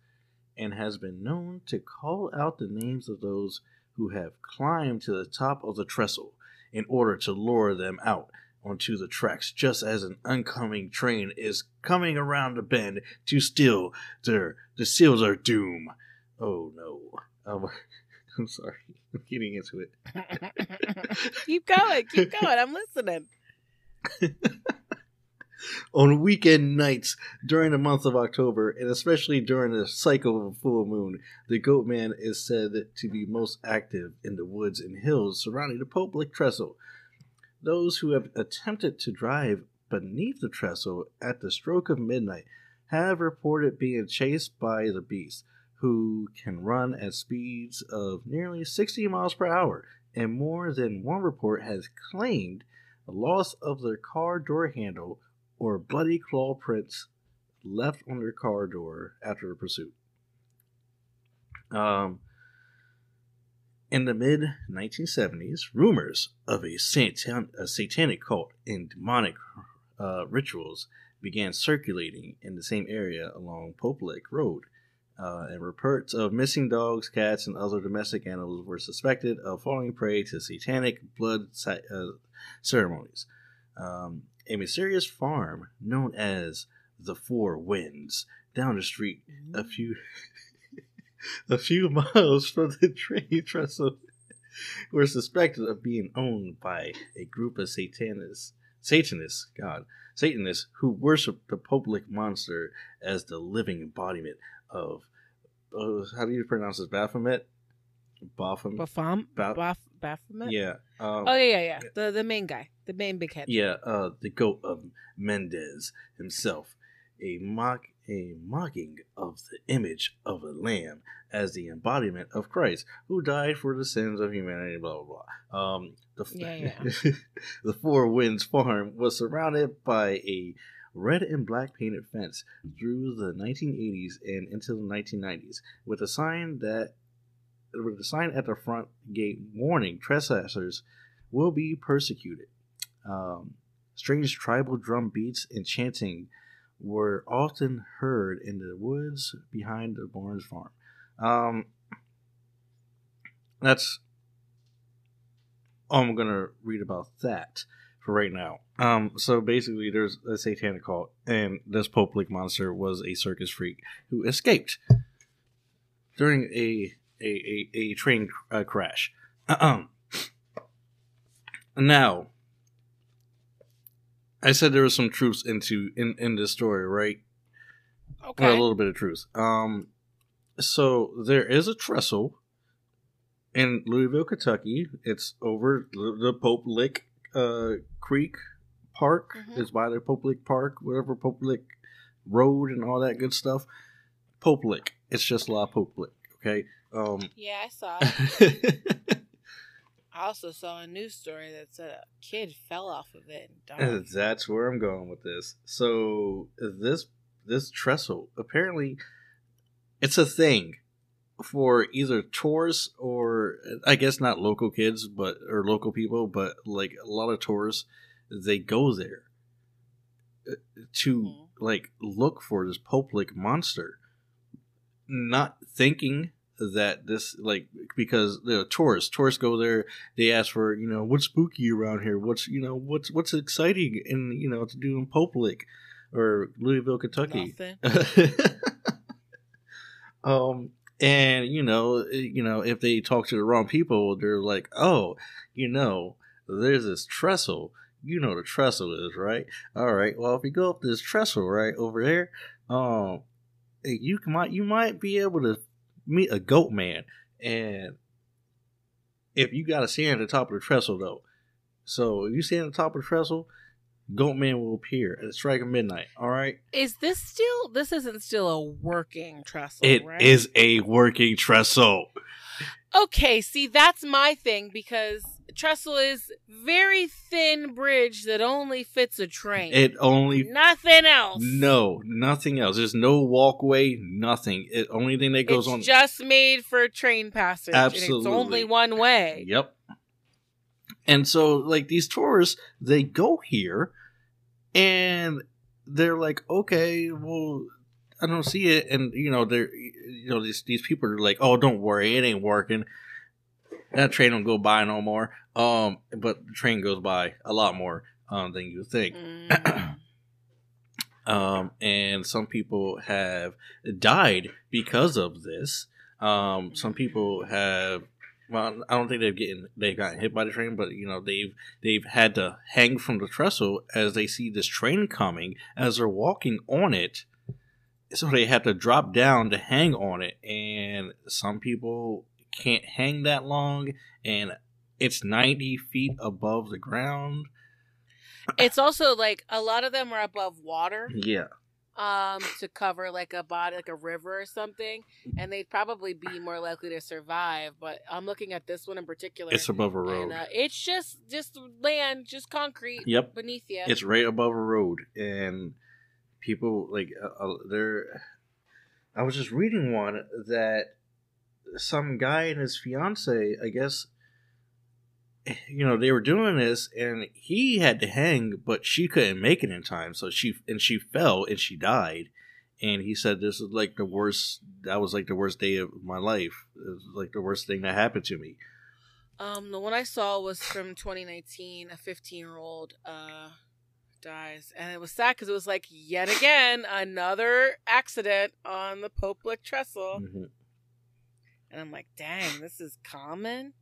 and has been known to call out the names of those who have climbed to the top of the trestle in order to lure them out onto the tracks just as an oncoming train is coming around the bend to steal their to seal their doom. Oh no. Um, <laughs> I'm sorry. <laughs> I'm getting into it. <laughs> keep going, keep going. I'm listening. On weekend nights during the month of October, and especially during the cycle of a full moon, the Goat Man is said to be most active in the woods and hills surrounding the Pope Lick Trestle. Those who have attempted to drive beneath the trestle at the stroke of midnight have reported being chased by the beast, who can run at speeds of nearly 60 miles per hour, and more than one report has claimed the loss of their car door handle or bloody claw prints left on their car door after the pursuit. Um, in the mid 1970s, rumors of a, satan- a satanic cult and demonic uh, rituals began circulating in the same area along Pope Lake Road. Uh, and reports of missing dogs, cats, and other domestic animals were suspected of falling prey to satanic blood uh, ceremonies. Um, a mysterious farm known as the Four Winds down the street, a few <laughs> a few miles from the train <laughs> trestle, were suspected of being owned by a group of Satanists. Satanists, God, Satanists who worship the Pope Lick monster as the living embodiment of uh, how do you pronounce this? Baphomet? Baphomet? Baphomet? Baph- Baphomet? Yeah. Um, oh, yeah, yeah, yeah. The, the main guy. The main big head. Yeah, uh, the goat of Mendes himself. A mock a mocking of the image of a lamb as the embodiment of Christ, who died for the sins of humanity, blah blah blah. Um, the, yeah, <laughs> yeah. the Four Winds farm was surrounded by a red and black painted fence through the 1980s and into the 1990s, with a sign that with sign at the front gate warning trespassers will be persecuted. Um, strange tribal drum beats and chanting were often heard in the woods behind the Barnes farm. Um, that's all I'm gonna read about that for right now. Um, so basically, there's a satanic cult, and this Pope Lake monster was a circus freak who escaped during a a, a, a train uh, crash. <clears throat> Now, I said there was some truth into in in this story, right? Okay, well, a little bit of truth. Um, so there is a trestle in Louisville, Kentucky. It's over the Pope Lick uh, Creek Park. Mm-hmm. It's by the Pope Lick Park, whatever Pope Lick Road and all that good stuff. Pope Lick. It's just La Pope Lick. Okay. Um, yeah, I saw. It. <laughs> I also saw a news story that said a kid fell off of it. And That's where I'm going with this. So this this trestle apparently it's a thing for either tourists or I guess not local kids, but or local people, but like a lot of tourists, they go there uh, to mm-hmm. like look for this Pope Lake monster, not thinking that this like because the tourists tourists go there they ask for you know what's spooky around here? What's you know what's what's exciting and you know to do in Pope Lake or Louisville Kentucky? <laughs> Um and you know you know if they talk to the wrong people they're like oh you know there's this trestle. You know the trestle is right? All right well if you go up this trestle right over there um you might you might be able to meet a goat man, and if you got to stand at the top of the trestle though, so if you stand at the top of the trestle, goat man will appear at the strike of midnight. All right. Is this still? This isn't still a working trestle. It right? is a working trestle. Okay, see that's my thing because trestle is very thin bridge that only fits a train. It only nothing else. No, nothing else. There's no walkway, nothing. It only thing that goes it's on just made for train passage. Absolutely, it's only one way. Yep. And so, like these tourists, they go here, and they're like, okay, well, I don't see it, and you know, they're, you know, these these people are like, oh, don't worry, it ain't working that train don't go by no more. Um, but the train goes by a lot more um, than you think. Mm. <clears throat> um, and some people have died because of this. Um, some people have. Well, I don't think they've getting they've gotten hit by the train, but you know they've they've had to hang from the trestle as they see this train coming as they're walking on it. So they have to drop down to hang on it, and some people can't hang that long, and it's 90 feet above the ground. It's also like a lot of them are above water. Yeah. Um, to cover like a body, like a river or something, and they'd probably be more likely to survive. But I'm looking at this one in particular. It's above a road. And, uh, it's just just land, just concrete. Yep. Beneath you. It's right above a road, and people like uh, uh, they're. I was just reading one that some guy and his fiance, I guess, you know, they were doing this, and he had to hang, but she couldn't make it in time, so she and she fell and she died. And he said, "This is like the worst. That was like the worst day of my life. It was like the worst thing that happened to me." Um, the one I saw was from 2019. A 15 year old uh dies, and it was sad because it was like yet again another accident on the Pope Lick trestle, Mhm. And I'm like, dang, this is common.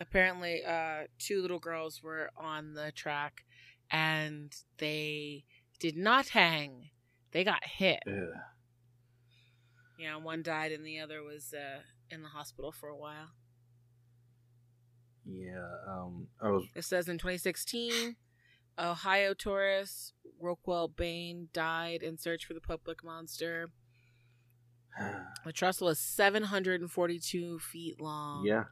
Apparently, uh, two little girls were on the track, and they did not hang. They got hit. Ugh. Yeah, one died, and the other was uh, in the hospital for a while. Yeah. Um. I was. It says in 2016, Ohio tourist Rockwell Bain died in search for the Pope Lick monster. <sighs> The trestle is 742 feet long. yeah.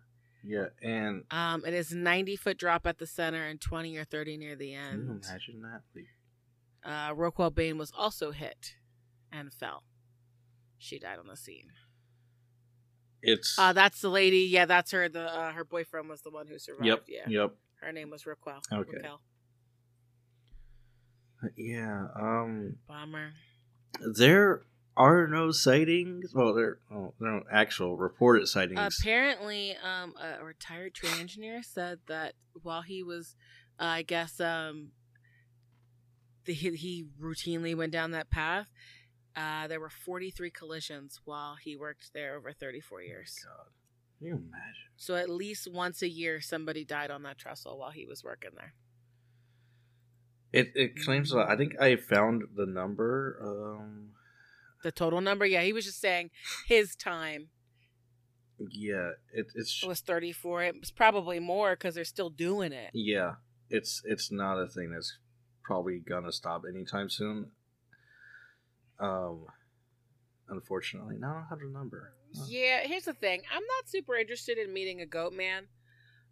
Yeah. And Um, it is 90 foot drop at the center and 20 or 30 near the can you end. imagine that? Like, Uh, Rockwell Bain was also hit and fell. She died on the scene. it's. Uh, that's the lady. Yeah, that's her. The uh, her boyfriend was the one who survived. yep. Yeah, Yep. her name was Roquel. Okay. Raquel. Yeah. Um. Bomber. There are no sightings. Well, there, there are no actual reported sightings. Apparently, um, a retired train engineer said that while he was, uh, I guess, um, the, he, he routinely went down that path. Uh, there were 43 collisions while he worked there over 34 years. God, can you imagine? So at least once a year, somebody died on that trestle while he was working there. It it claims that I think I found the number. Um. The total number, yeah, he was just saying his time Yeah. It, it's was 34. It was probably more because they're still doing it. yeah. It's it's not a thing that's probably gonna stop anytime soon. Um. Unfortunately, no, I don't have the number. Yeah, here's the thing. I'm not super interested in meeting a goat man.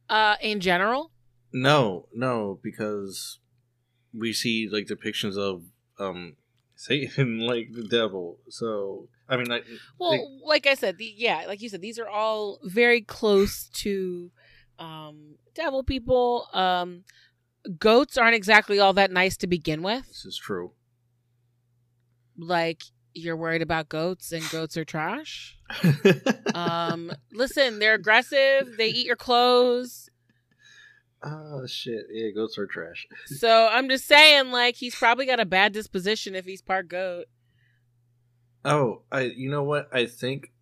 Uh, in general, No, no, because we see like depictions of um Satan <laughs> like the devil. So I mean, like, well, like, like I said, the, yeah, like you said, these are all very close to um devil people. Um, goats aren't exactly all that nice to begin with. this is true. Like you're worried about goats, and goats are trash. <laughs> Um, listen, they're aggressive. They eat your clothes. Oh shit! Yeah, goats are trash. <laughs> So I'm just saying, like, he's probably got a bad disposition if he's part goat. Oh, I you know what? I think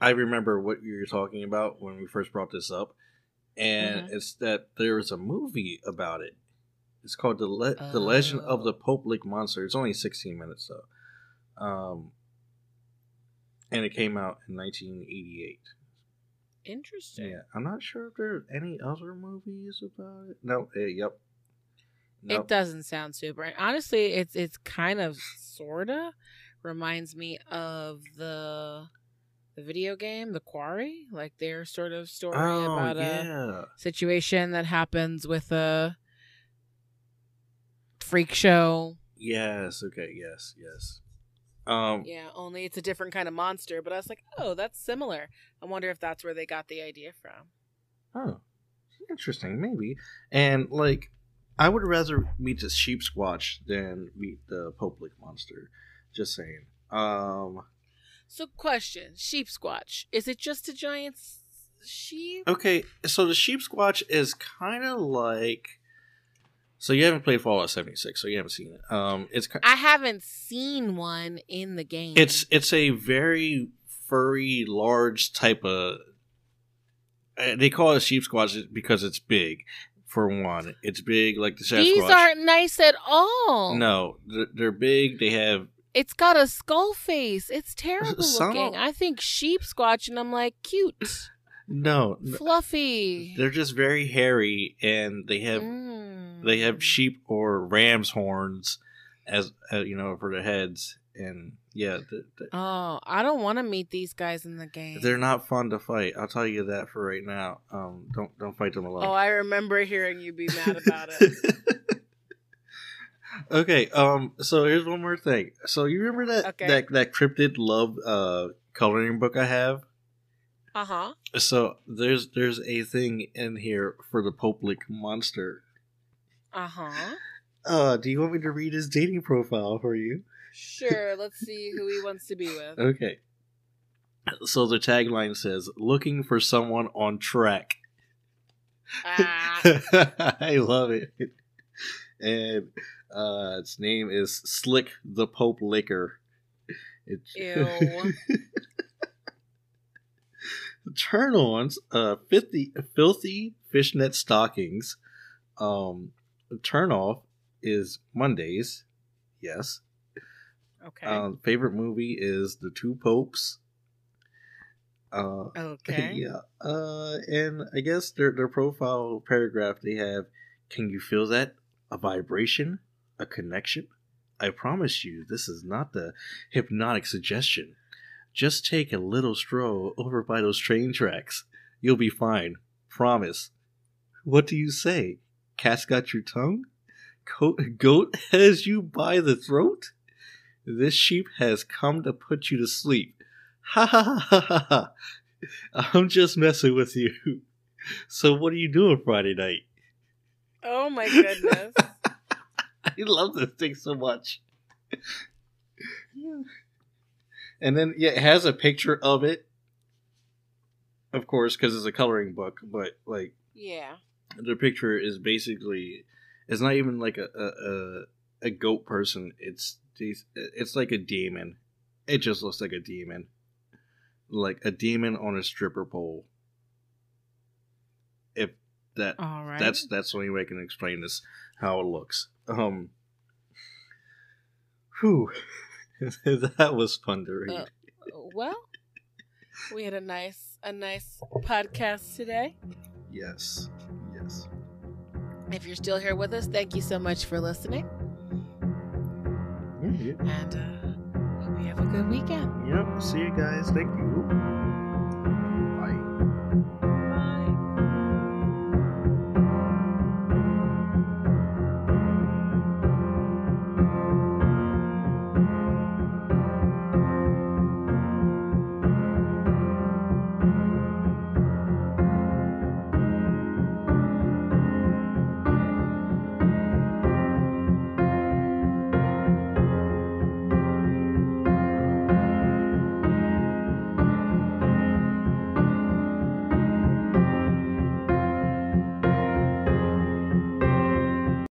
I remember what you were talking about when we first brought this up, and Mhm. it's that there was a movie about it. It's called the Le- the Legend of the Oh. Pope Lake Monster. It's only sixteen minutes though, um, and it came out in nineteen eighty eight. Interesting. Yeah, I'm not sure if there's any other movies about it. No, eh, yep. It doesn't sound super. Honestly, it's it's kind of sorta reminds me of the the video game, The Quarry, like their sort of story Oh about a situation that happens with a freak show. yes. Okay, yes, yes. Um, Yeah, only it's a different kind of monster. But I was like, oh, that's similar. I wonder if that's where they got the idea from. Oh, interesting. Maybe. And like, I would rather meet the Sheepsquatch than meet the Pope Lick monster. Just saying. Um. So, question: Sheepsquatch is it just a giant sheep? Okay, so the Sheepsquatch is kind of like. So you haven't played Fallout seventy six, so you haven't seen it. Um, it's I haven't seen one in the game. it's it's a very furry, large type of. uh, They call it Sheepsquatch because it's big. For one, it's big like the Sasquatch. These aren't nice at all. No, they're, they're big. They have It's got a skull face. It's <laughs> terrible Some- looking. I think Sheepsquatch, and I'm like, cute, no. fluffy. They're just very hairy, and they have Mm. they have sheep or ram's horns as uh, you know for their heads, and yeah, th- th- Oh, I don't want to meet these guys in the game. they're not fun to fight. I'll tell you that for right now. Um, don't don't fight them alone. Oh, I remember hearing you be <laughs> mad about it. <laughs> okay. Um. So here's one more thing. So you remember that Okay. that that cryptid love uh coloring book I have. Uh huh. So there's there's a thing in here for the Pope Lick monster. Uh huh. Uh, do you want me to read his dating profile for you? Sure. Let's see who he wants to be with. <laughs> Okay. So the tagline says, "Looking for someone on track." Ah. <laughs> I love it. And uh, its name is Slick the Pope Liquor. It, Ew. <laughs> turn ons, uh, 50, filthy fishnet stockings. Um, turn off is Mondays. Yes. Okay. Um, favorite movie is The Two Popes. Uh, <laughs> okay. yeah. Uh, and I guess their their profile paragraph they have. Can you feel that? A vibration, a connection. I promise you, this is not the hypnotic suggestion. Just take a little stroll over by those train tracks. You'll be fine. Promise. What do you say? Cat's got your tongue? Goat, goat <laughs> has you by the throat? This sheep has come to put you to sleep. Ha ha ha ha ha. I'm just messing with you. So what are you doing Friday night? Oh my <laughs> goodness. I love this thing so much. And then yeah, it has a picture of it. Of course, because it's a coloring book, but like yeah. the picture is basically it's not even like a a, a, a goat person. It's these it's like a demon. It just looks like a demon. Like a demon on a stripper pole. If that All right. that's that's the only way I can explain this how it looks. Um Whew. <laughs> that was fun to read. Uh, well. We had a nice a nice podcast today. yes. Yes. If you're still here with us, thank you so much for listening. Yeah. And uh, hope you have a good weekend. Yep. See you guys. Thank you.